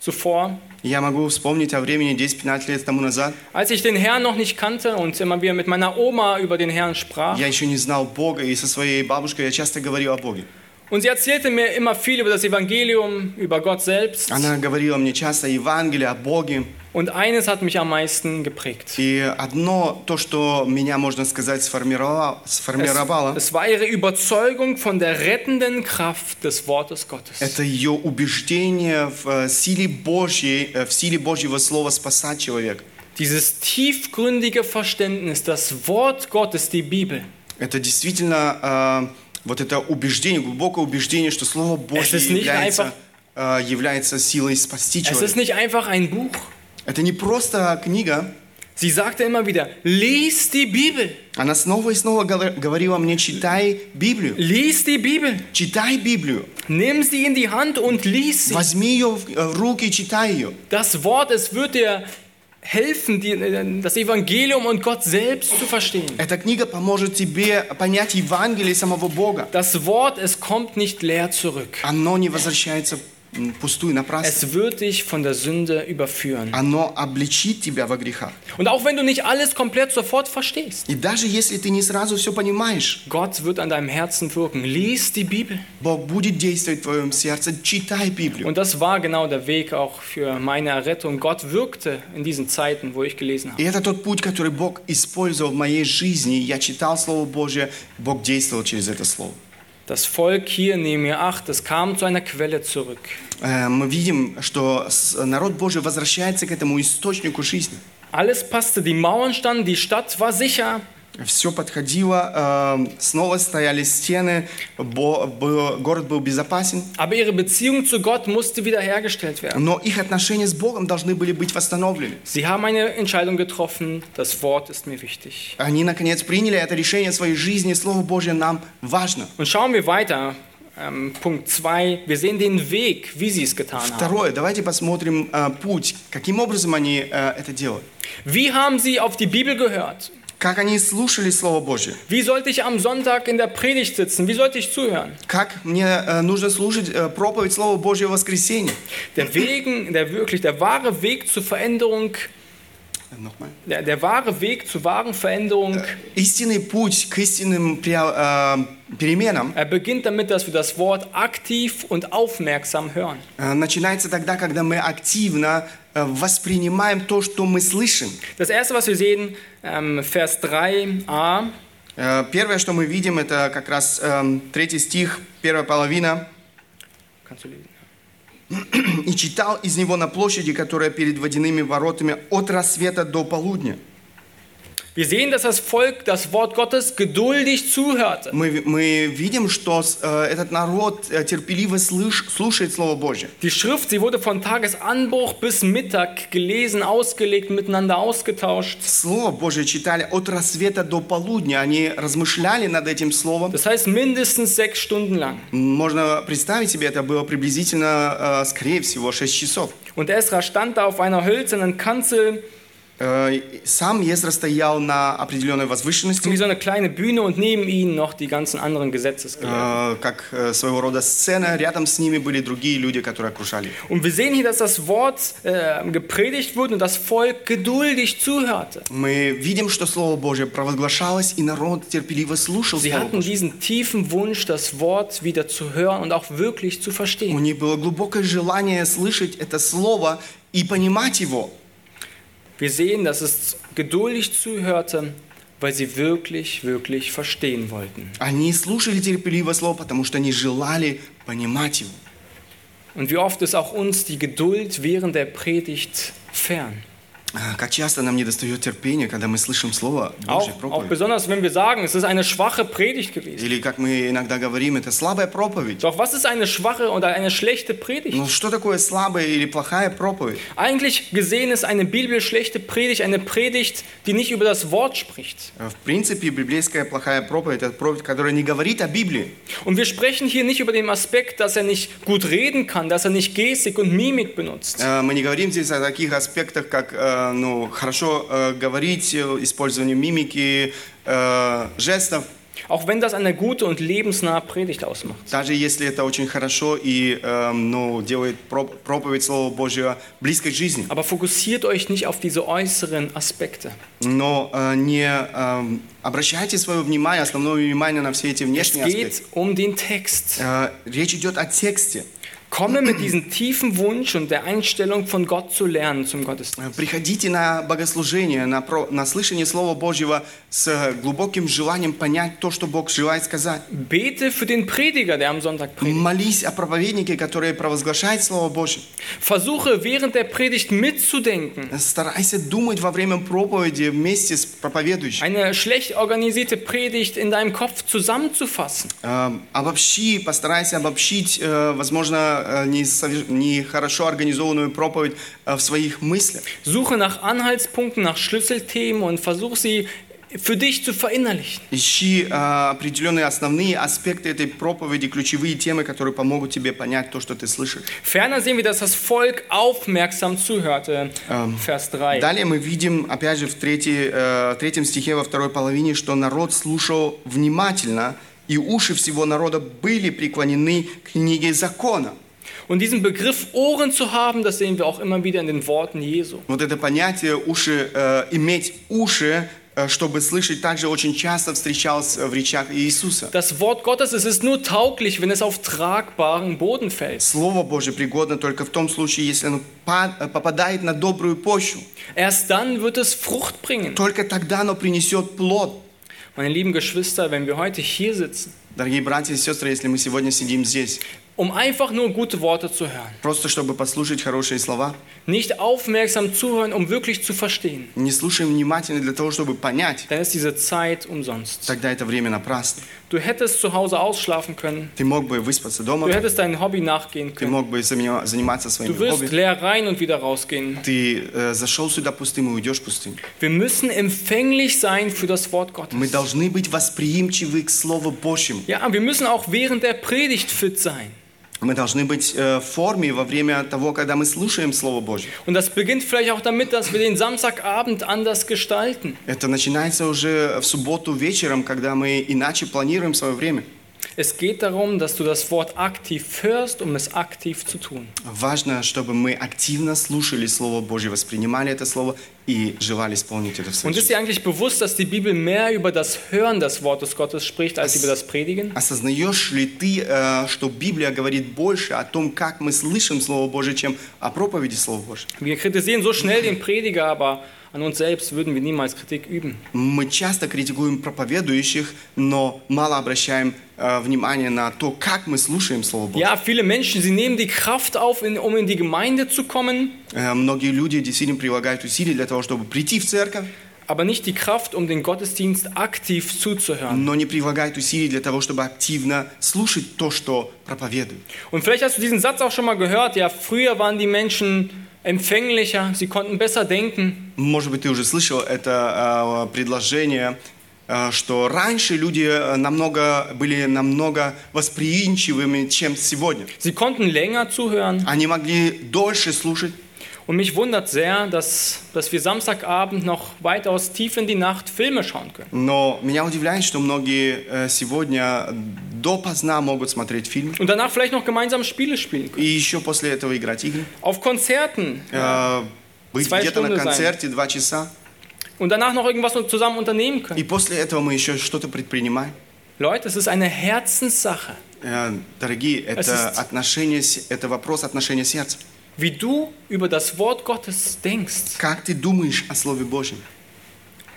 zuvor, Я могу вспомнить о времени 10-15 лет тому назад. als ich den Herrn noch nicht kannte und immer wieder mit meiner Oma über den Herrn sprach. Я еще не знал Бога, и со своей бабушкой я часто говорил о Боге. Und sie erzählte mir immer viel über das Evangelium, über Gott selbst. Она говорила мне часто о Евангелии, о Боге. Und eines hat mich am meisten geprägt. И одно, то, что меня, можно сказать, сформировало, Es, сформировало es war ihre Überzeugung von der rettenden Kraft des Wortes Gottes. это ее убеждение в э, силе Божьей, э, в силе Божьего Слова спасать человека. Dieses tiefgründige Verständnis, das Wort Gottes, die Bibel, Это действительно э, вот это убеждение, глубокое убеждение, что Слово Божье является, э, является силой спасти es ist человека. nicht einfach ein Buch. Это не просто книга. Sie sagte immer wieder, lies die Bibel, Она снова и снова говор- говорила мне, читай Библию. lies die Bibel, Читай Библию. nimm sie in die Hand und lies sie. Возьми ее э, в руки и читай ее. Das Wort, es wird dir helfen, die, das Evangelium und Gott selbst zu verstehen. Эта книга поможет тебе понять Евангелие самого Бога. Das Wort, es kommt nicht leer zurück. Оно не возвращается м, пустую, напрасно. Es wird dich von der Sünde überführen. Оно обличит тебя во грехах. Und auch wenn du nicht alles komplett sofort verstehst, И даже если ты не сразу все понимаешь, Gott wird an deinem Herzen wirken. Lies die Bibel. Бог будет действовать в твоем сердце. Читай Библию. Und das war genau der Weg auch für meine Errettung. Gott wirkte in diesen Zeiten, wo ich gelesen habe. И это тот путь, который Бог использовал в моей жизни. Я читал Слово Божье, Бог действовал через это Слово. Das Volk hier, Nehemiah 8, es kam zu einer Quelle zurück. Э, Мы видим, что с- народ Божий возвращается к этому источнику жизни. Alles passte, die Mauern standen, die Stadt war sicher. Все подходило, э, снова стояли стены, бо- город был безопасен. Aber ihre Beziehung zu Gott musste wiederhergestellt werden. Но их отношения с Богом должны были быть восстановлены. Sie haben eine Entscheidung getroffen, das Wort ist mir wichtig. Они, наконец, приняли это решение своей жизни. Слово Божье нам важно. Und schauen wir weiter. Ähm, Punkt 2. Wir sehen den Weg, wie sie es getan haben. Второе, давайте посмотрим э, путь, каким образом они э, это делают. Wie haben sie auf die Bibel gehört? Как они слушали Слово Божье. Wie sollte ich am Sonntag in der Predigt sitzen? Wie sollte ich zuhören? Как мне э, нужно слушать э, проповедь Слова Божьего в воскресенье. Der Wegen, der wirklich, der wahre Weg zur Veränderung, Э, nochmal. der, der wahre Weg zur wahren Veränderung, Истинный путь к истинным э, переменам er beginnt damit, dass wir das Wort aktiv und aufmerksam hören. э, начинается тогда, когда мы активно э, воспринимаем то, что мы слышим. Das erste, was wir sehen, ähm, Vers 3a, Э, Первое, что мы видим, это как раз эм, третий стих, первая половина. «И читал из него на площади, которая перед водяными воротами от рассвета до полудня». Wir sehen, dass das Volk das Wort Gottes geduldig zuhörte. Мы, мы видим, что э, этот народ э, терпеливо слыш- слушает Слово Божье. Die Schrift, sie wurde von Tagesanbruch bis Mittag gelesen, ausgelegt, miteinander ausgetauscht. Слово Божье читали от рассвета до полудня. Они размышляли над этим словом. Das heißt mindestens sechs Stunden lang. Можно представить себе, это было приблизительно, э, скорее всего, 6 часов. Und Esra stand da auf einer hölzernen Kanzel Э, Сам Езра стоял на определенной wie возвышенности, so eine kleine Bühne und neben ihnen noch die ganzen anderen Gesetzesgelehrten. э, как э, своего рода сцена. Рядом с ними были другие люди, которые окружали. Und wir sehen hier, dass das Wort äh, gepredigt wurde und das Volk geduldig zuhörte. Мы видим, что Слово Божье провозглашалось, и народ терпеливо слушал Sie hatten Божье. diesen tiefen Wunsch, das Wort wieder zu hören und auch wirklich zu У verstehen. них было глубокое желание слышать это Слово и понимать его. Wir sehen, dass es geduldig zuhörte, weil sie wirklich, wirklich verstehen wollten. Они слушали терпеливо Слово, потому что они желали понимать его. Und wie oft ist auch uns die Geduld während der Predigt fern. А, Как часто нам не достает терпения, когда мы слышим Слово Божье, Auch, auch проповедь. besonders, wenn wir sagen, es ist eine schwache Predigt gewesen. Или, как мы иногда говорим, это слабая проповедь. Doch was ist eine schwache oder eine schlechte Predigt? Ну что такое слабая или плохая проповедь? Eigentlich gesehen ist eine Bibel schlechte Predigt eine Predigt, die nicht über das Wort spricht. Э, В принципе, библейская плохая проповедь – это проповедь, которая не говорит о Библии. Und wir sprechen hier nicht über den Aspekt, dass er nicht gut reden kann, dass er nicht Gestik und Mimik benutzt. Э, Мы не говорим здесь о таких аспектах, как э, ну, хорошо э, говорить, э, использование мимики, э, жестов. Auch wenn das eine gute und lebensnahe Predigt ausmacht. Даже если это очень хорошо и э, ну, делает про- проповедь Слова Божьего близкой к жизни. Aber fokussiert euch nicht auf diese äußeren Aspekte. Но э, не э, обращайте свое внимание, основное внимание на все эти Es внешние geht аспекты. um den Text. Э, Речь идет о тексте. Komme mit diesem tiefen Wunsch und der Einstellung von Gott zu lernen zum Gottesdienst. Э, Приходите на богослужение, на, про- на слышание Слова Божьего с э, глубоким желанием понять то, что Бог желает сказать. Bete für den Prediger, der am Sonntag predigt. Молись о проповеднике, который провозглашает Слово Божье. Versuche während der Predigt mitzudenken. Старайся думать во время проповеди вместе с проповедующим. Eine schlecht organisierte Predigt in deinem Kopf zusammenzufassen. Э, Обобщи, постарайся обобщить, э, возможно, э, не, сове- не хорошо организованную проповедь э, в своих мыслях. Suche nach Anhaltspunkten, nach Schlüsselthemen und versuch sie für dich zu verinnerlichen. Ищи э, определенные основные аспекты этой проповеди, ключевые темы, которые помогут тебе понять то, что ты слышишь. Ferner sehen wir, dass das Volk aufmerksam zuhörte. Vers 3. Далее мы видим, опять же, в третьем стихе во второй половине, что народ слушал внимательно, и уши всего народа были преклонены к книге закона. Und diesen Begriff Ohren zu haben, das sehen wir auch immer wieder in den Worten Jesu. Вот это понятие уши, э, иметь уши, э, чтобы слышать, также очень часто встречалось э, в речах Иисуса. Das Wort Gottes, es ist nur tauglich, wenn es auf tragbaren Boden fällt. Слово Божье пригодно только в том случае, если оно па- э, попадает на добрую почву. Erst dann wird es Frucht bringen. Только тогда оно принесет плод. Meine lieben Geschwister, wenn wir heute hier sitzen, Дорогие братья и сестры, если мы сегодня сидим здесь, um einfach nur gute Worte zu hören, просто чтобы послушать хорошие слова, nicht aufmerksam zuhören, um wirklich zu verstehen, не слушаем внимательно для того, чтобы понять, dann ist diese Zeit umsonst. тогда это время напрасно. Du hättest zu Hause ausschlafen können, Ты мог бы выспаться дома, du hättest deinem Hobby nachgehen ты können, мог бы заня- заниматься своими du wirst хобби. leer rein und wieder rausgehen. Ты э, зашел сюда пустым и уйдешь пустым. Wir müssen empfänglich sein für das Wort Gottes. Мы должны быть восприимчивы к Слову Божьему. Ja, wir müssen auch während der Predigt fit sein. Мы должны быть э, в форме во время того, когда мы слушаем Слово Божье. Und das beginnt vielleicht auch damit, dass wir den Samstagabend anders gestalten. Это начинается уже в субботу вечером, когда мы иначе планируем свое время. Es geht darum, dass du das Wort aktiv hörst, um es aktiv zu tun. Важно, чтобы мы активно слушали Слово Божье, воспринимали это Слово и желали исполнить это в своей Und ist жизни. dir eigentlich bewusst, dass die Bibel mehr über das Hören des Wortes Gottes spricht, als über das Predigen? Осознаешь ли ты, э, что Библия говорит больше о том, как мы слышим Слово Божье, чем о проповеди Слова Божьего? Wir kritisieren so schnell den Prediger, aber an uns selbst würden wir niemals Kritik üben. Мы часто критикуем проповедующих, но мало обращаем э, внимание на то, как мы слушаем Слово Божье. Ja, viele Menschen, sie nehmen die Kraft auf, um in die Gemeinde zu kommen, Э, Многие люди действительно прилагают усилия для того, чтобы прийти в церковь, aber nicht die Kraft, um den Gottesdienst aktiv zuzuhören. но не прилагают усилий для того, чтобы активно слушать то, что проповедуют. Und vielleicht hast du diesen Satz auch schon mal gehört. Ja, früher waren die Menschen empfänglicher, sie konnten besser denken. Может быть, ты уже слышал это э, предложение, э, что раньше люди э, намного, были намного восприимчивыми, чем сегодня. Sie konnten länger zuhören. Они могли дольше слушать. Und mich wundert sehr, dass, dass wir Samstagabend noch weitaus tief in die Nacht Filme schauen können. Но меня удивляет, что многие э, сегодня допоздна могут смотреть фильм Und danach vielleicht noch gemeinsam Spiele spielen können. и еще после этого играть игры. Auf Konzerten. Э, быть Zwei где-то на Stunden sein. концерте два часа. Und danach noch irgendwas zusammen unternehmen И können. после этого мы еще что-то предпринимаем. Leute, es ist eine Herzenssache, Э, Дорогие, это, ist- отношение, с- это вопрос отношения сердца. wie du über das Wort Gottes denkst. Как ты думаешь о Слове Божьем?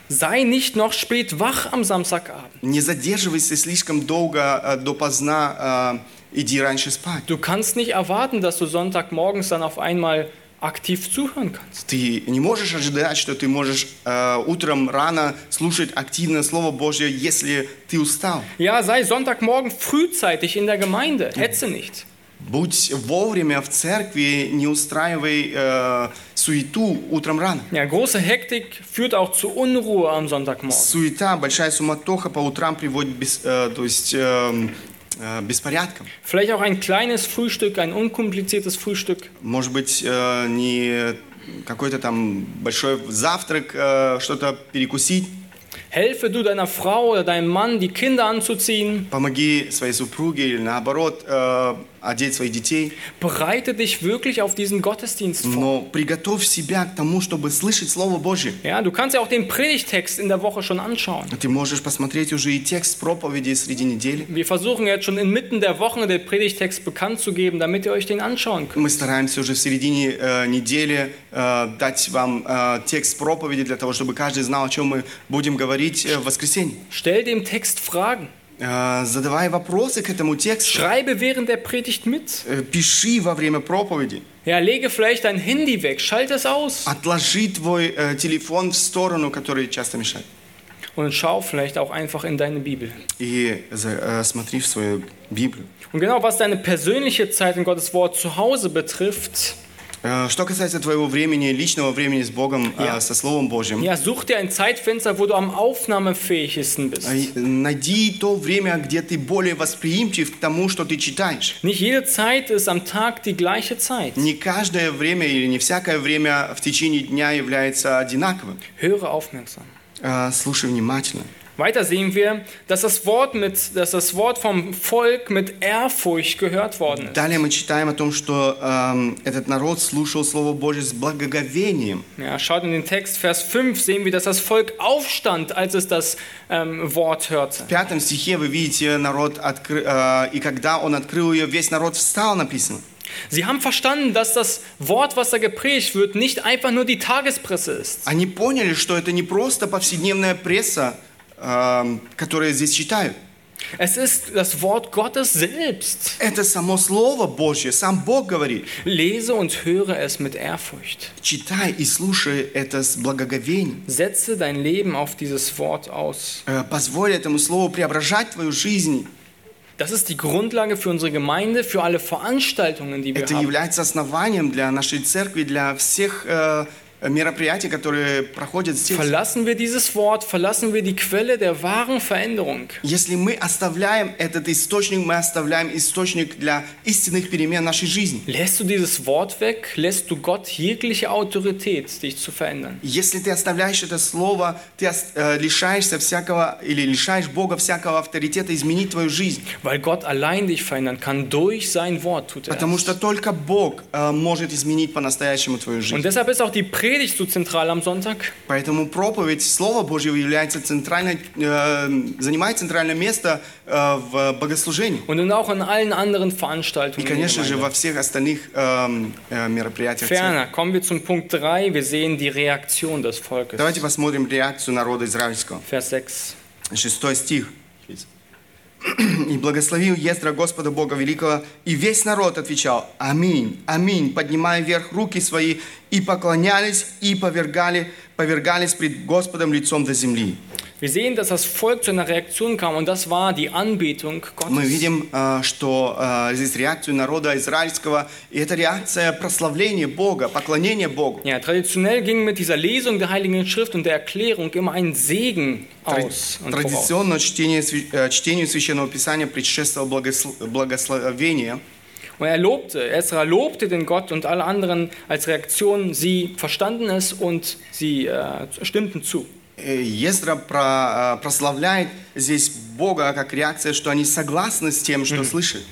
Sei nicht noch spät wach am Samstagabend. Не задерживайся слишком долго э, допоздна, э, иди раньше спать. Du kannst nicht erwarten, dass du Sonntagmorgens dann auf einmal aktiv zuhören kannst. Ты не можешь ожидать, что ты можешь э, утром рано слушать активное Слово Божье, если ты устал. Ja, sei Sonntagmorgen frühzeitig in der Gemeinde. Hetze nicht. Будь вовремя в церкви, не устраивай э, суету утром рано. Ja, große Hektik führt auch zu Unruhe am Sonntagmorgen. Суета, большая суматоха по утрам приводит без, э, то есть, э, э, беспорядком. Vielleicht auch ein kleines Frühstück, ein unkompliziertes Frühstück. Может быть, э, не какой-то там большой завтрак, э, что-то перекусить. Helfe du deiner Frau oder deinem Mann, die Kinder anzuziehen. Помоги своей супруге или наоборот э, одеть своих детей. Bereite dich wirklich auf diesen Gottesdienst vor. Но приготовь себя к тому, чтобы слышать Слово Божье. Ja, du kannst ja auch den Predigtext in der Woche schon anschauen. Ты можешь посмотреть уже и текст проповеди среди недели. Wir versuchen jetzt schon inmitten der Woche den Predigtext bekannt zu geben, damit ihr euch den anschauen könnt. Мы стараемся уже в середине э, недели э, дать вам э, текст проповеди для того, чтобы каждый знал, о чем мы будем говорить э, в воскресенье. Stell dem Text Fragen. Э, задавай вопросы к этому тексту. Schreibe während der Predigt mit. Э, пиши во время проповеди. Ja, lege vielleicht dein Handy weg, schalte es aus Отложи твой э, телефон в сторону, который часто мешает. und schau vielleicht auch einfach in deine Bibel. И за- э, смотри в свою Библию. Und genau was deine persönliche Zeit in Gottes Wort zu Hause betrifft, Э, Что касается твоего времени, личного времени с Богом, э, Ja. со Словом Божьим, ja, such dir ein Zeitfenster, wo du am aufnahmefähigsten bist. э, найди то время, где ты более восприимчив к тому, что ты читаешь. Nicht jede Zeit ist am Tag die gleiche Zeit. Не каждое время или не всякое время в течение дня является одинаковым. Höre aufmerksam. Э, Слушай внимательно. Weiter sehen wir, dass das Wort, mit, dass das Wort vom Volk mit Ehrfurcht gehört worden ist. Далее мы читаем о том, что эм, этот народ слушал Слово Божье с благоговением. Ja, schaut in den Text, Vers 5, sehen wir, dass das Volk aufstand, als es das ähm, Wort hörte. В пятом стихе вы видите народ, откры- э, и когда он открыл ее, весь народ встал, написано. Sie haben verstanden, dass das Wort, was da gepredigt wird, nicht einfach nur die Tagespresse ist. Они поняли, что это не просто повседневная пресса, эм, которую здесь читают. Es ist das Wort Gottes selbst. Это само Слово Божье, сам Бог говорит. Lese und höre es mit Ehrfurcht. Читай и слушай это с благоговением. Setze dein Leben auf dieses Wort aus. Э, Позволь этому Слову преображать твою жизнь. Das ist die Grundlage für unsere Gemeinde, für alle Veranstaltungen, die wir Это haben. является основанием для нашей церкви, для всех э, мероприятий, которые проходят здесь. Verlassen wir dieses Wort, verlassen wir die Quelle der wahren Veränderung. Если мы оставляем этот источник, мы оставляем источник для истинных перемен нашей жизни. Lässt du dieses Wort weg, lässt du Gott jegliche Autorität, dich zu verändern. Если ты оставляешь это слово, ты э, лишаешься всякого или лишаешь Бога всякого авторитета изменить твою жизнь. Weil Gott allein dich verändern kann, durch sein Wort tut er Потому что только Бог э, может изменить по-настоящему твою жизнь. Und deshalb ist auch die Predigt so zentral am Sonntag. Поэтому проповедь Слова Божьего является центральной, э, занимает центральное место э, в богослужении. Und dann auch in allen anderen И, Veranstaltungen. in der конечно же, Gemeinde. во всех остальных эм, э, мероприятиях. церкви. Ferner kommen wir zum Punkt 3. Wir sehen die Reaktion des Volkes. Давайте посмотрим реакцию народа израильского. Vers 6. Шестой стих. «И благословил Ездра Господа Бога Великого, и весь народ отвечал «Аминь, аминь», поднимая вверх руки свои, и поклонялись, и повергали, повергались пред Господом лицом до земли». Wir sehen, dass das Volk zu einer Reaktion kam und das war die Anbetung Мы Gottes. видим, э, что э, здесь реакцию народа израильского, и это реакция прославления Бога, поклонения Богу. Ja, traditionell ging mit dieser Lesung der Heiligen Schrift und der Erklärung immer ein Segen aus. Традиционно чтение, э, чтению Священного Писания предшествовало благосл- благословение. Und er lobte, Esra lobte den Gott und alle anderen als Reaktion, sie verstanden es und sie äh, stimmten zu. Э, Ездра про- э, прославляет здесь Бога как реакция, что они согласны с тем, что слышат.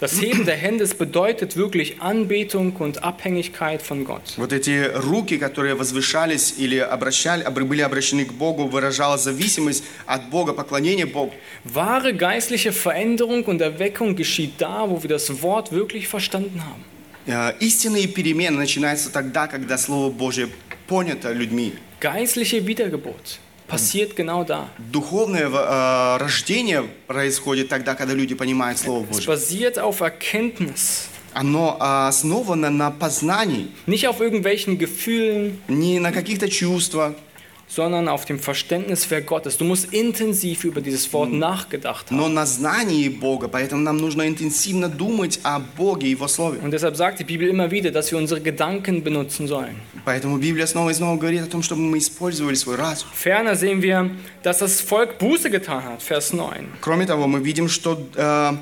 Das Heben der Hände es bedeutet wirklich Anbetung und Abhängigkeit von Gott. Вот эти руки, которые возвышались или обращали, обр- были обращены к Богу, выражала зависимость от Бога, поклонение Богу. Wahre geistliche Veränderung und Erweckung geschieht da, wo wir das Wort wirklich verstanden haben. Э, Истинные перемены начинаются тогда, когда Слово Божье понято людьми. Geistliche Wiedergeburt. Passiert genau da. Духовное э, рождение происходит тогда, когда люди понимают Слово Es Божье. basiert auf Erkenntnis, Оно э, основано на познании, nicht auf irgendwelchen Gefühlen, не на каких-то чувствах, sondern auf dem Verständnis, wer Gott ist. Du musst intensiv über dieses Wort nachgedacht haben. но на знании Бога. Поэтому нам нужно интенсивно думать о Боге и Его Слове. Und deshalb sagt die Bibel immer wieder, dass wir unsere Gedanken benutzen sollen. Поэтому Библия снова и снова говорит о том, чтобы мы использовали свой разум. Ferner sehen wir, dass das Volk Buße getan hat, Vers 9. Кроме того, мы видим, что э,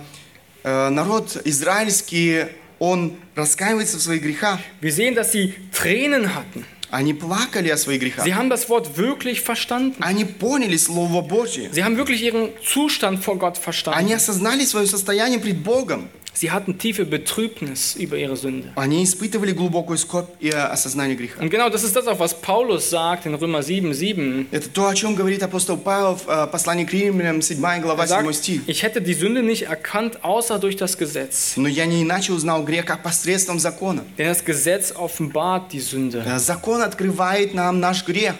э, народ израильский, он раскаивается в своих грехах. Wir sehen, dass sie Tränen hatten. Они плакали о своих грехах. Sie haben das Wort wirklich verstanden. Они поняли Слово Божье. Sie haben wirklich ihren Zustand vor Gott Они verstanden. осознали свое состояние пред Богом. Sie hatten tiefe Betrübnis über ihre Sünde. Они испытывали глубокую скорбь и осознание греха. Und genau das ist das auch, was Paulus sagt in Römer 7, 7. Это то, о чем говорит апостол Павел в э, послании к римлянам, 7 глава, Er 7 sagt, стих. ich hätte die Sünde nicht erkannt, außer durch das Gesetz. Но я не иначе узнал грех, как посредством закона. Denn das Gesetz offenbart die Sünde. Э, Закон открывает нам наш грех.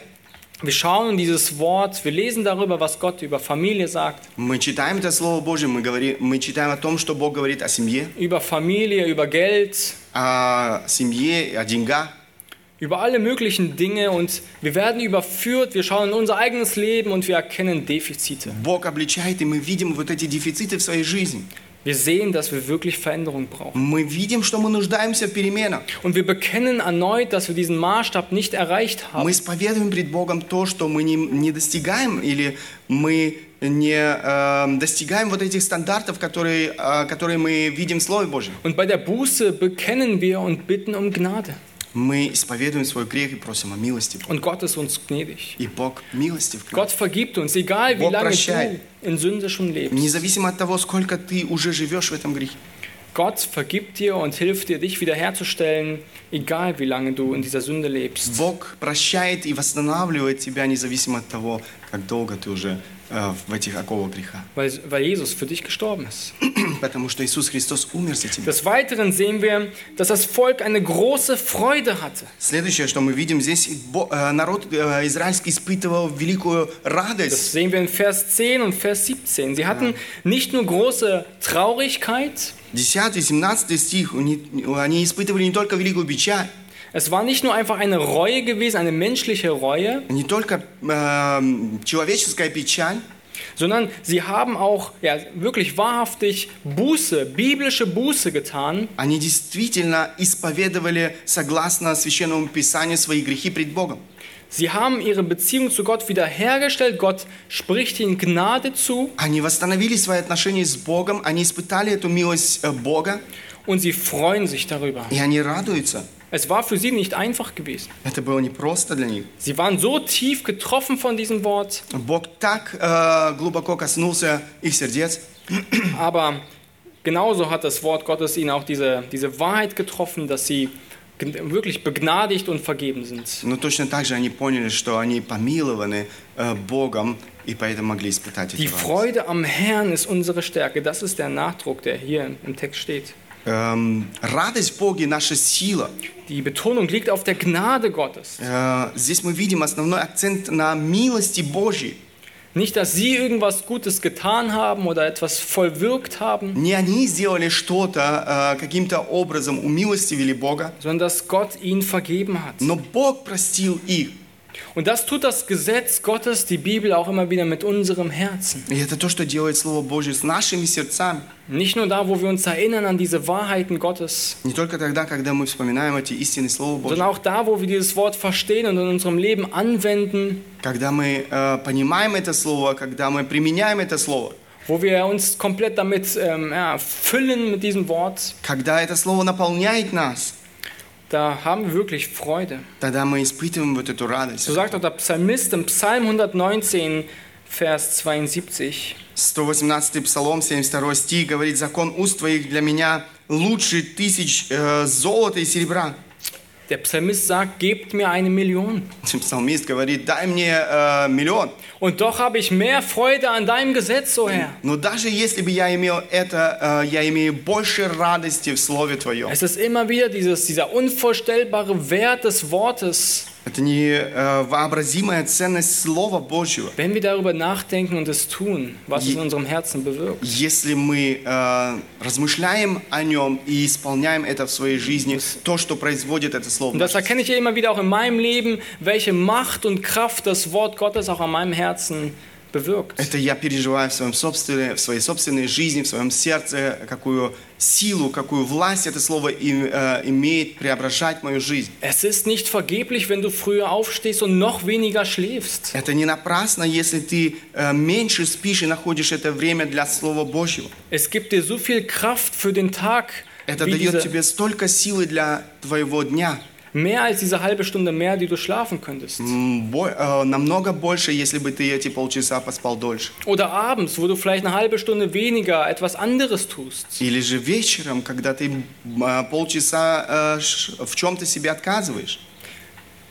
Wir schauen in dieses Wort, wir lesen darüber, was Gott über Familie sagt, Мы читаем это Слово Божье, мы, говорим, мы читаем о том, что Бог говорит о семье, über Familie, über Geld, о семье, о деньгах. über alle möglichen Dinge und wir werden überführt, wir schauen in unser eigenes Leben und wir erkennen Defizite. Бог обличает, и мы видим вот эти дефициты в своей жизни. Wir sehen, dass wir wirklich Veränderung brauchen. Мы видим, что мы нуждаемся в переменах. Und wir bekennen erneut, dass wir diesen Maßstab nicht erreicht haben. Мы исповедуем пред Богом то, что мы не, не достигаем, или мы не э, достигаем вот этих стандартов, которые, э, которые мы видим в Слове Божьем. Und bei der Buße bekennen wir und bitten um Gnade. Мы исповедуем свой грех и просим о милости. Und Gott ist uns gnädig. И Бог милостив к нам. Gott vergibt uns, egal wie Gott lange прощает. du in Sünde schon lebst. Независимо от того, сколько ты уже живешь в этом грехе. Gott vergibt dir und hilft dir, dich wiederherzustellen, egal wie lange du in dieser Sünde lebst. Бог прощает и восстанавливает тебя, независимо от того, как долго ты уже в этих оковах греха. Weil, weil Jesus für dich gestorben ist. Потому что Иисус Христос умер за тебя. Des Weiteren sehen wir, dass das Volk eine große Freude hatte. Следующее, что мы видим здесь, Бо- э, народ э, израильский испытывал великую Das радость. sehen wir in Vers 10 und Vers 17. Sie hatten nicht nur große Traurigkeit, 10 17 стих, у них- они испытывали не только великую печаль, es war nicht nur einfach eine Reue gewesen, eine menschliche Reue, не только э, человеческая печаль, sondern sie haben auch ja, wirklich wahrhaftig Buße, biblische Buße getan они действительно исповедовали согласно Священному Писанию свои грехи пред Богом. Sie haben ihre Beziehung zu Gott wiederhergestellt. Gott spricht ihnen Gnade zu Они восстановили свои отношения с Богом, они испытали эту милость э, Бога, und sie freuen sich darüber. и они радуются. Es war für sie nicht einfach gewesen. Это было непросто для них. Sie waren so tief getroffen von diesem Wort, Бог так э, глубоко коснулся их сердец, aber genauso hat das Wort Gottes ihnen auch diese, diese Wahrheit getroffen, dass sie gen- wirklich begnadigt und vergeben sind. но точно так же они поняли, что они помилованы э, Богом, и поэтому могли испытать эти Die радости. Freude am Herrn ist unsere Stärke. Das ist der Nachdruck, der hier im Text steht. Эм, радость в Боге – наша сила. Die Betonung liegt auf der Gnade Gottes. Э, здесь мы видим основной акцент на милости Божьей. Nicht, dass sie irgendwas Gutes getan haben oder etwas vollwirkt haben, Не они сделали что-то, э, каким-то образом умилостивили Бога, sondern dass Gott ihnen vergeben hat. но Бог простил их. Und das tut das Gesetz Gottes, die Bibel, auch immer wieder mit unserem Herzen. И это то, что делает Слово Божье с нашими сердцами. Nicht nur da, wo wir uns erinnern an diese Wahrheiten Gottes, Не только тогда, когда мы вспоминаем эти истины Слова Божьего. sondern auch da, wo wir dieses Wort verstehen und in unserem Leben anwenden, Когда мы э, понимаем это Слово, когда мы применяем это Слово. wo wir uns komplett damit ähm, ja, füllen mit diesem Wort, Когда это Слово наполняет нас, Da haben wir wirklich Freude. тогда мы испытываем вот эту радость. So sagt auch der Psalmist im Psalm 119, Vers 72. 118 Псалом, 72 стих говорит, «Закон уст твоих для меня лучше тысяч э, золота и серебра». Der Psalmist sagt, gebt mir eine Million. Псалмист говорит, дай мне э, миллион. Und doch habe ich mehr Freude an deinem Gesetz, o Herr. Но даже если бы я имел это, э, я имею больше радости в Слове Твоем. Es ist immer wieder dieses, dieser unvorstellbare Wert des Wortes. Это невообразимая ценность Слова Божьего. Wenn wir darüber nachdenken und es tun, was es in unserem Herzen bewirkt. Если мы э, размышляем о нем и исполняем это в своей жизни, то, что производит это Слово. Und das erkenne ich ja immer wieder auch in meinem Leben, welche Macht und Kraft das Wort Gottes auch an meinem Herzen bewirkt. Это я переживаю в, своем собственной, в своей собственной жизни, в своем сердце, какую силу, какую власть это Слово им- э, имеет преображать мою жизнь. Es ist nicht vergeblich, wenn du früher aufstehst und noch weniger schläfst. Это не напрасно, если ты э, меньше спишь и находишь это время для Слова Божьего. Es gibt dir so viel Kraft für den Tag, Это дает diese, тебе столько силы для твоего дня. mehr als diese halbe Stunde mehr, die du schlafen könntest. М, бо- э, намного больше, если бы ты эти полчаса поспал дольше. Oder abends, wo du vielleicht eine halbe Stunde weniger etwas anderes tust. Или же вечером, когда ты э, полчаса э, ш- в чем-то себе отказываешь.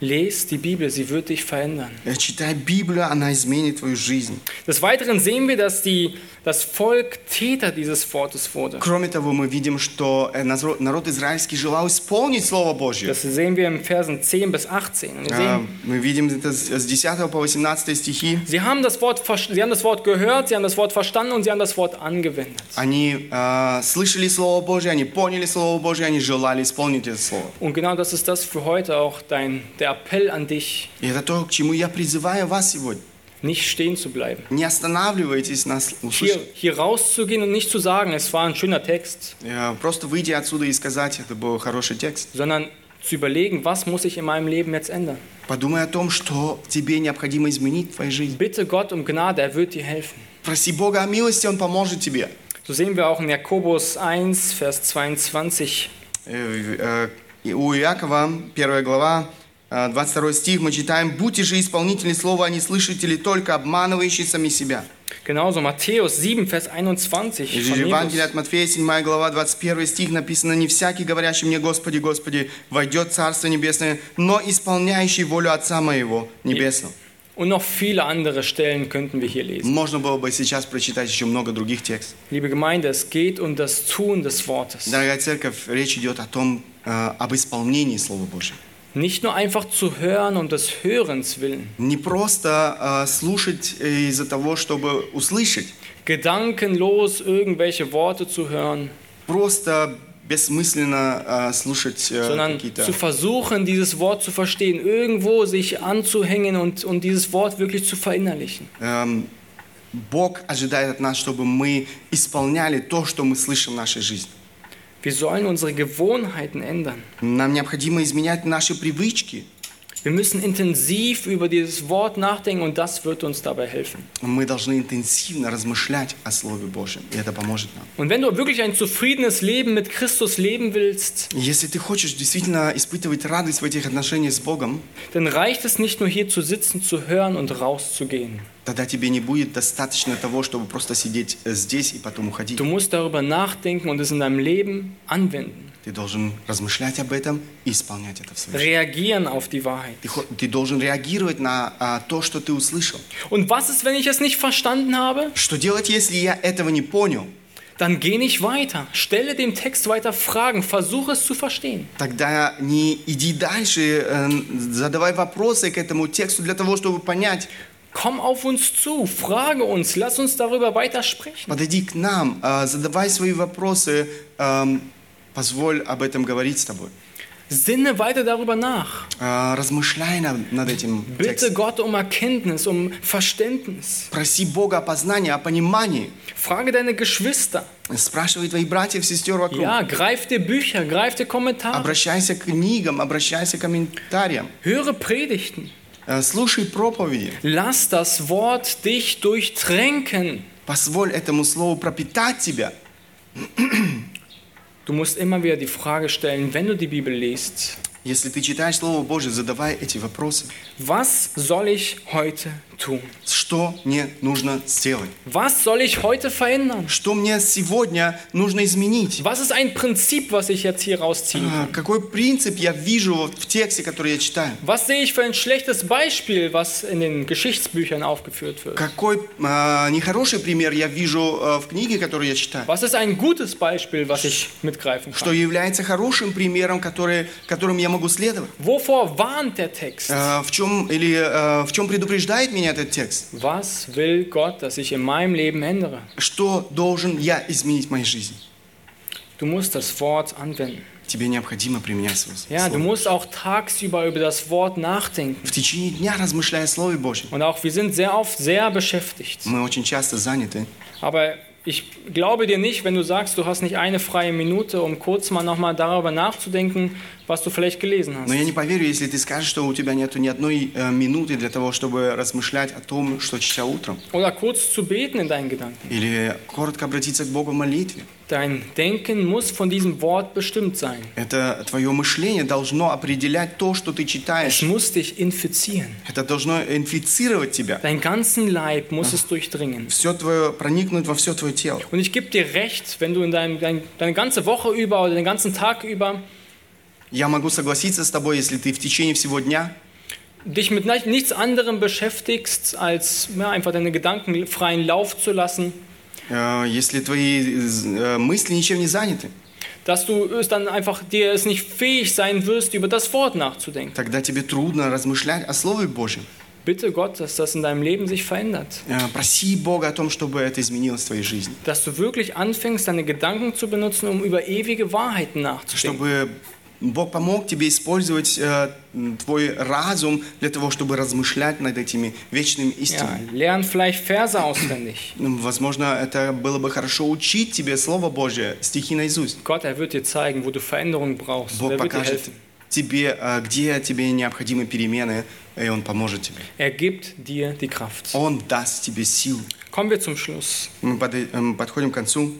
Lies die Bibel, sie wird dich verändern. Э, Читай Библию, она изменит твою жизнь. Des Weiteren sehen wir, dass die, das Volk Täter dieses Wortes wurde. Кроме того, мы видим, что э, народ народ израильский желал исполнить Слово Божье. Das sehen wir im Versen 10 bis 18. Und wir Э, sehen, Мы видим это с с 10 по 18 стихи. sie, haben das Wort, ver- sie haben das Wort gehört, sie haben das Wort verstanden und sie haben das Wort angewendet. Они э, слышали Слово Божье, они поняли Слово Божье, они желали исполнить это Слово. Und genau das ist das für heute auch dein, der Appell an dich, И это то, к чему я призываю вас сегодня. nicht stehen zu bleiben. Не останавливайтесь нас Hier, услышать. hier rauszugehen und nicht zu sagen, es war ein schöner Text, Э, Просто выйти отсюда и сказать, это был хороший текст. sondern zu überlegen, was muss ich in meinem Leben jetzt ändern. Подумай о том, что тебе необходимо изменить в твоей жизни. Bitte Gott um Gnade, er wird dir helfen. Проси Бога о милости, Он поможет тебе. So sehen wir auch in Jakobus 1, Vers 22. Э, э, У Иакова, 1 глава, э, 22 стих, мы читаем, «Будьте же исполнители слова, а не слышатели, только обманывающие сами себя». Genauso Matthäus 7, Vers 21. И von в Евангелии Jesus. от Матфея, 7 глава, 21 стих написано, «Не всякий, говорящий мне, Господи, Господи, войдет в Царство Небесное, но исполняющий волю Отца Моего Небесного». Und noch viele andere Stellen könnten wir hier lesen. Можно было бы сейчас прочитать еще много других текстов. Liebe Gemeinde, es geht um das Tun des Wortes. Дорогая церковь, речь идет о том, э, об исполнении Слова Божьего. Nicht nur einfach zu hören um des Hörens willen, Не просто э, слушать э, из-за того, чтобы услышать, gedankenlos irgendwelche Worte zu hören, просто бессмысленно äh, слушать äh, sondern какие-то... zu versuchen, dieses Wort zu verstehen, irgendwo sich anzuhängen und, und dieses Wort wirklich zu verinnerlichen. Эм, Бог ожидает от нас, чтобы мы исполняли то, что мы слышим в нашей жизни. Wir sollen unsere Gewohnheiten ändern. Нам необходимо изменять наши привычки. Wir müssen intensiv über dieses Wort nachdenken und das wird uns dabei helfen. Мы должны интенсивно размышлять о Слове Божьем, и это поможет нам. Und wenn du wirklich ein zufriedenes Leben mit Christus leben willst, Если ты хочешь действительно испытывать радость в этих отношениях с Богом, dann reicht es nicht nur hier zu sitzen, zu hören und rauszugehen. Тогда тебе не будет достаточно того, чтобы просто сидеть э, здесь и потом уходить. Du musst darüber nachdenken und es in deinem Leben anwenden. Ты должен размышлять об этом и исполнять это в своей жизни. Reagieren auf die Wahrheit. Ты, ты должен реагировать на а, то, что ты услышал. Und was ist, wenn ich es nicht verstanden habe? Что делать, если я этого не понял? Dann geh nicht weiter. Stelle dem Text weiter Fragen. Versuche es zu verstehen. Тогда не иди дальше, э, задавай вопросы к этому тексту для того, чтобы понять. Komm auf uns zu, frage uns, lass uns darüber weiter sprechen. Подойди к нам, э, задавай свои вопросы, эм, позволь об этом говорить с тобой. Sinne weiter darüber nach. Э, Размышляй над, над этим Bitte текстом. Gott um Erkenntnis, um Verständnis. Проси Бога о познании, о понимании. Frage deine Geschwister. Спрашивай твоих братьев, сестер вокруг. Ja, greif dir Bücher, greif dir Kommentare. Обращайся к книгам, обращайся к комментариям. Höre Predigten. Э, Слушай проповеди. Lass das Wort dich durchtränken. Позволь этому слову пропитать тебя. Du musst immer wieder die Frage stellen, wenn du die Bibel liest, Если ты читаешь Слово Божье, задавай эти вопросы. was soll ich heute tun? Что мне нужно сделать? Was soll ich heute verändern? Что мне сегодня нужно изменить? Was ist ein Prinzip, was ich jetzt hier rausziehe? А, Какой принцип я вижу в тексте, который я читаю? Was sehe ich für ein schlechtes Beispiel, was in den Geschichtsbüchern aufgeführt wird? Какой а, нехороший пример я вижу а, в книге, которую я читаю? Was ist ein gutes Beispiel, was ich mitgreifen Что kann? является хорошим примером, который, которым я могу следовать? Wovor warnt der Text? Э, В чем, или э, в чем предупреждает меня этот текст? Was will Gott, dass ich in meinem Leben ändere? Что должен я изменить в моей жизни? Du musst das Wort anwenden. Тебе необходимо применять свое Ja, du слово. musst auch tagsüber über das Wort nachdenken. В течение дня размышляя о Слове Божьем. Und auch wir sind sehr oft sehr beschäftigt. Мы очень часто заняты. Aber ich glaube dir nicht, wenn du sagst, du hast nicht eine freie Minute, um kurz mal nochmal darüber nachzudenken, was du vielleicht gelesen Но я hast. не поверю, если ты скажешь, что у тебя нет ни одной э, минуты для того, чтобы размышлять о том, что читал утром. Oder kurz zu beten in deinen Gedanken. Или коротко обратиться к Богу в молитве. Dein Denken muss von diesem Wort bestimmt sein. Это твое мышление должно определять то, что ты Es читаешь. muss dich infizieren. Это должно инфицировать тебя. Deinen ganzen Leib muss es durchdringen. Все твое, проникнуть во все твое тело. Und ich gebe dir recht, wenn du in deinem, dein, deine ganze Woche über oder den ganzen Tag über Я могу согласиться с тобой, если ты в течение всего дня dich mit ni- nichts anderem beschäftigst, als ja, einfach deine Gedanken freien Lauf zu lassen, Э, Если твои э, мысли ничем не заняты, dass du es dann einfach dir es nicht fähig sein wirst, über das Wort nachzudenken. тогда тебе трудно размышлять о Слове Божьем. Bitte Gott, dass das in deinem Leben sich verändert. Э, Проси Бога о том, чтобы это изменилось в твоей жизни. Dass du wirklich anfängst, deine Gedanken zu benutzen, um über ewige Wahrheiten nachzudenken. Чтобы Бог помог тебе использовать э, твой разум для того, чтобы размышлять над этими вечными Ja, истинами. lern vielleicht Verse auswendig. Ну, Возможно, это было бы хорошо учить тебе Слово Божье, стихи наизусть. Gott, er wird dir zeigen, wo du brauchst. Бог er покажет тебе, э, где тебе необходимы перемены, и Он поможет тебе. Er gibt dir die Kraft. Он даст тебе силу. Kommen wir zum Schluss. Мы э, подходим к концу.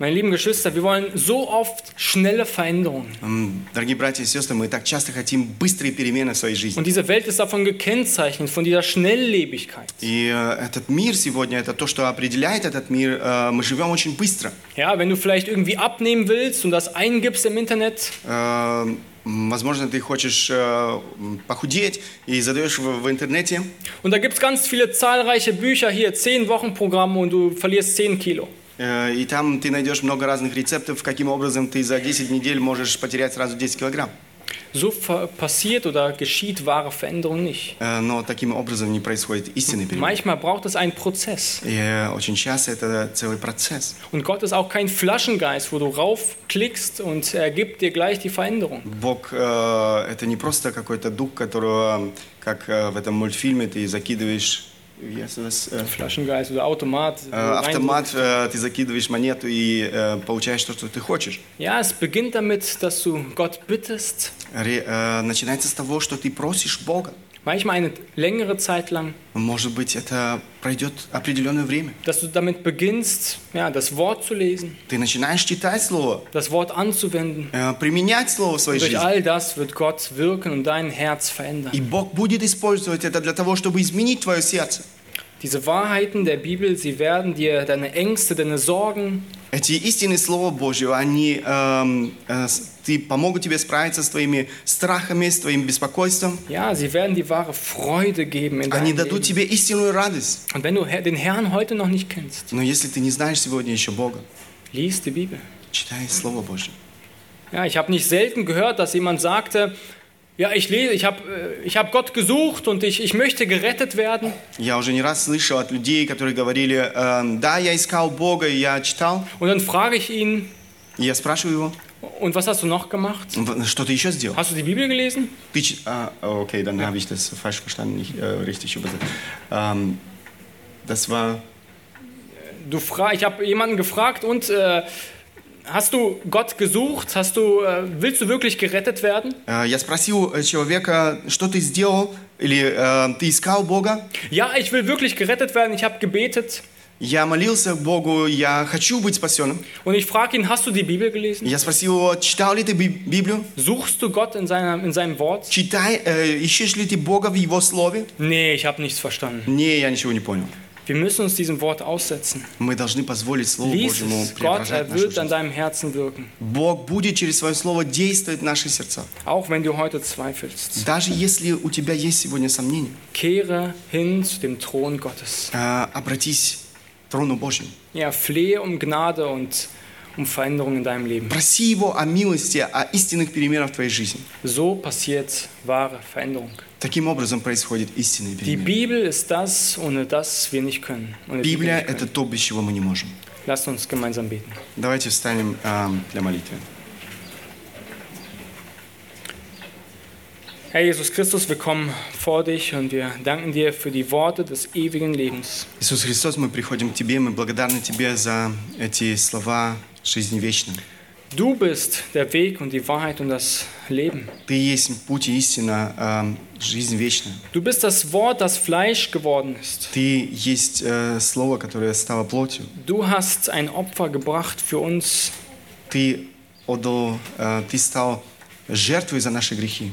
Meine lieben Geschwister, wir wollen so oft schnelle Veränderungen. М, Дорогие братья и сестры, мы так часто хотим быстрые перемены в своей жизни. Und diese Welt ist davon gekennzeichnet, von dieser Schnelllebigkeit. И э, этот мир сегодня, это то, что определяет этот мир. Э, Мы живем очень быстро. Ja, wenn du vielleicht irgendwie abnehmen willst und das eingibst im Internet, Э, м, Возможно, ты хочешь э, м, похудеть и задаешь в, в интернете. und da gibt es ganz viele zahlreiche Bücher hier, 10 Wochen Programme und du verlierst 10 Kilo. Э, И там ты найдешь много разных рецептов, каким образом ты за 10 недель можешь потерять сразу 10 килограмм. So passiert oder geschieht wahre Veränderung nicht. Э, Но таким образом не происходит истинный перемен. Manchmal braucht es einen Prozess. И э, очень часто это целый процесс. Und Gott ist auch kein Flaschengeist, wo du raufklickst und er gibt dir gleich die Veränderung. Бог это не просто какой-то дух, которого, как в этом мультфильме, ты закидываешь wie heißt das, э, Flaschengeist oder Automat. э, автомат, э, ты закидываешь монету и э, получаешь то, что ты хочешь. Ja, es beginnt damit, dass du Gott bittest, Ре- э, начинается с того, что ты просишь Бога. manchmal eine längere Zeit lang, Может быть, это пройдет определенное время. dass du damit beginnst, ja, das Wort zu lesen, Ты начинаешь читать Слово, das Wort anzuwenden. э, применять Слово в своей Durch жизни. all das wird Gott wirken und dein Herz verändern. И Бог будет использовать это для того, чтобы изменить твое сердце. Diese Wahrheiten der Bibel, sie werden dir deine Ängste, deine Sorgen, Эти истины Слова Божьего, они эм, э, ты, помогут тебе справиться с твоими страхами, с твоим беспокойством. ja, sie werden die wahre Freude geben in Они дадут Leben. тебе истинную радость. Und wenn du den Herrn heute noch nicht kennst, Но если ты не знаешь сегодня еще Бога, lies die Bibel. читай Слово Божье. Ja, ich habe nicht selten gehört, dass jemand sagte, ja, ich lese, ich habe äh, ich hab Gott gesucht und ich, ich möchte gerettet werden. Я уже не раз слышал от людей, которые говорили, эм, да, я искал Бога, я читал. Und dann frage ich ihn, я спрашиваю его, und was hast du noch gemacht? «В- что ты еще сделал? Hast du die Bibel gelesen? Ты чи- а, окей, dann habe ich das falsch verstanden, nicht äh, richtig übersetzt. Ähm, das war, Du fra ich habe jemanden gefragt und äh, hast du Gott gesucht? Hast du, äh, willst du wirklich gerettet werden? э, я спросил э, человека, что ты сделал, или э, ты искал Бога? Ja, ich will wirklich gerettet werden. Ich habe gebetet. Я молился Богу, я хочу быть спасенным. Und ich frage ihn, hast du die Bibel gelesen? Я спросил его, читал ли ты Би- Библию? Suchst du Gott in, seiner, in seinem Wort? Читай, э, ищешь ли ты Бога в Его Слове? Nee, ich habe nichts verstanden. Не, я ничего не понял. Wir müssen uns diesem Wort aussetzen. Мы должны позволить Слову Lies Божьему es. Gott, преображать er wird an жизнь. deinem Herzen wirken. Бог будет через Свое Слово действовать в наши сердца. Auch wenn du heute zweifelst. Даже если у тебя есть сегодня сомнения, Kehre hin zu dem Thron Gottes. э, обратись трону Божьему. Ja, flehe um Gnade und um Veränderung in deinem Leben. Проси Его о милости, о истинных переменах в твоей жизни. So passiert wahre Veränderung. Таким образом происходит истинные Die перемены. Bibel ist das, ohne das wir nicht können. Die Библия это то, без чего мы не можем. Lasst uns gemeinsam beten. Давайте встанем эм, для молитвы. Herr Jesus Christus, wir kommen vor dich und wir danken dir für die Worte des ewigen Lebens. Иисус Христос, мы приходим к Тебе, мы благодарны Тебе за эти слова жизни вечной. Du bist der Weg und die Wahrheit und das Leben. Ты есть путь и истина, эм, жизнь вечная. Du bist das Wort, das Fleisch geworden ist. Ты есть э, Слово, которое стало плотью. Du hast ein Opfer gebracht für uns. Ты отдал, э, Ты стал жертвой за наши грехи.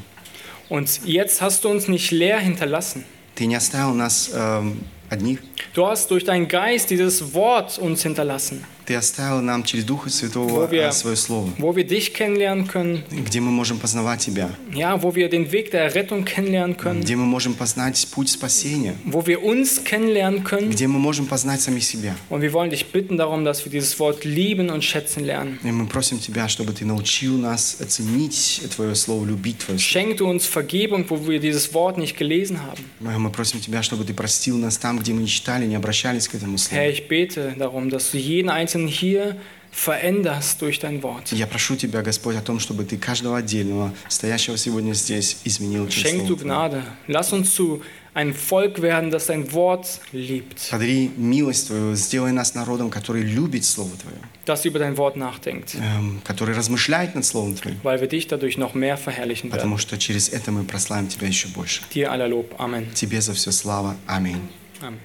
Und jetzt hast du uns nicht leer hinterlassen. Ты не оставил нас эм, одних. Du hast durch deinen Geist dieses Wort uns hinterlassen, Ты оставил нам через Духа Святого Wo wir- э, свое Слово, wo wir dich kennenlernen können, где мы можем познавать Тебя, ja, wo wir den Weg der kennenlernen können, где мы можем познать путь спасения, wo wir uns kennenlernen können. где мы можем познать самих себя. Und wir wollen dich bitten darum, dass wir dieses Wort lieben und schätzen lernen. И мы просим Тебя, чтобы Ты научил нас оценить Твое Слово, любить Твое Слово. Schenk du uns Vergebung, wo wir dieses Wort nicht gelesen haben. Мы просим Тебя, чтобы Ты простил нас там, где мы не читали, не обращались к этому Herr, Слову. ich bete darum, dass du jeden Einzelnen hier veränderst durch dein Wort. Я прошу Тебя, Господь, о том, чтобы Ты каждого отдельного, стоящего сегодня здесь, изменил через Schenk du. Gnade. Lass uns zu einem Volk werden, das dein Wort liebt, Подари милость Твою, сделай нас народом, который любит Слово Твое, das über dein Wort nachdenkt, эм, который размышляет над Словом Твоим, weil wir dich dadurch noch mehr verherrlichen werden. потому что через это мы прославим Тебя еще больше. Dir aller Lob. Amen. Тебе за все слава. Аминь. Amen.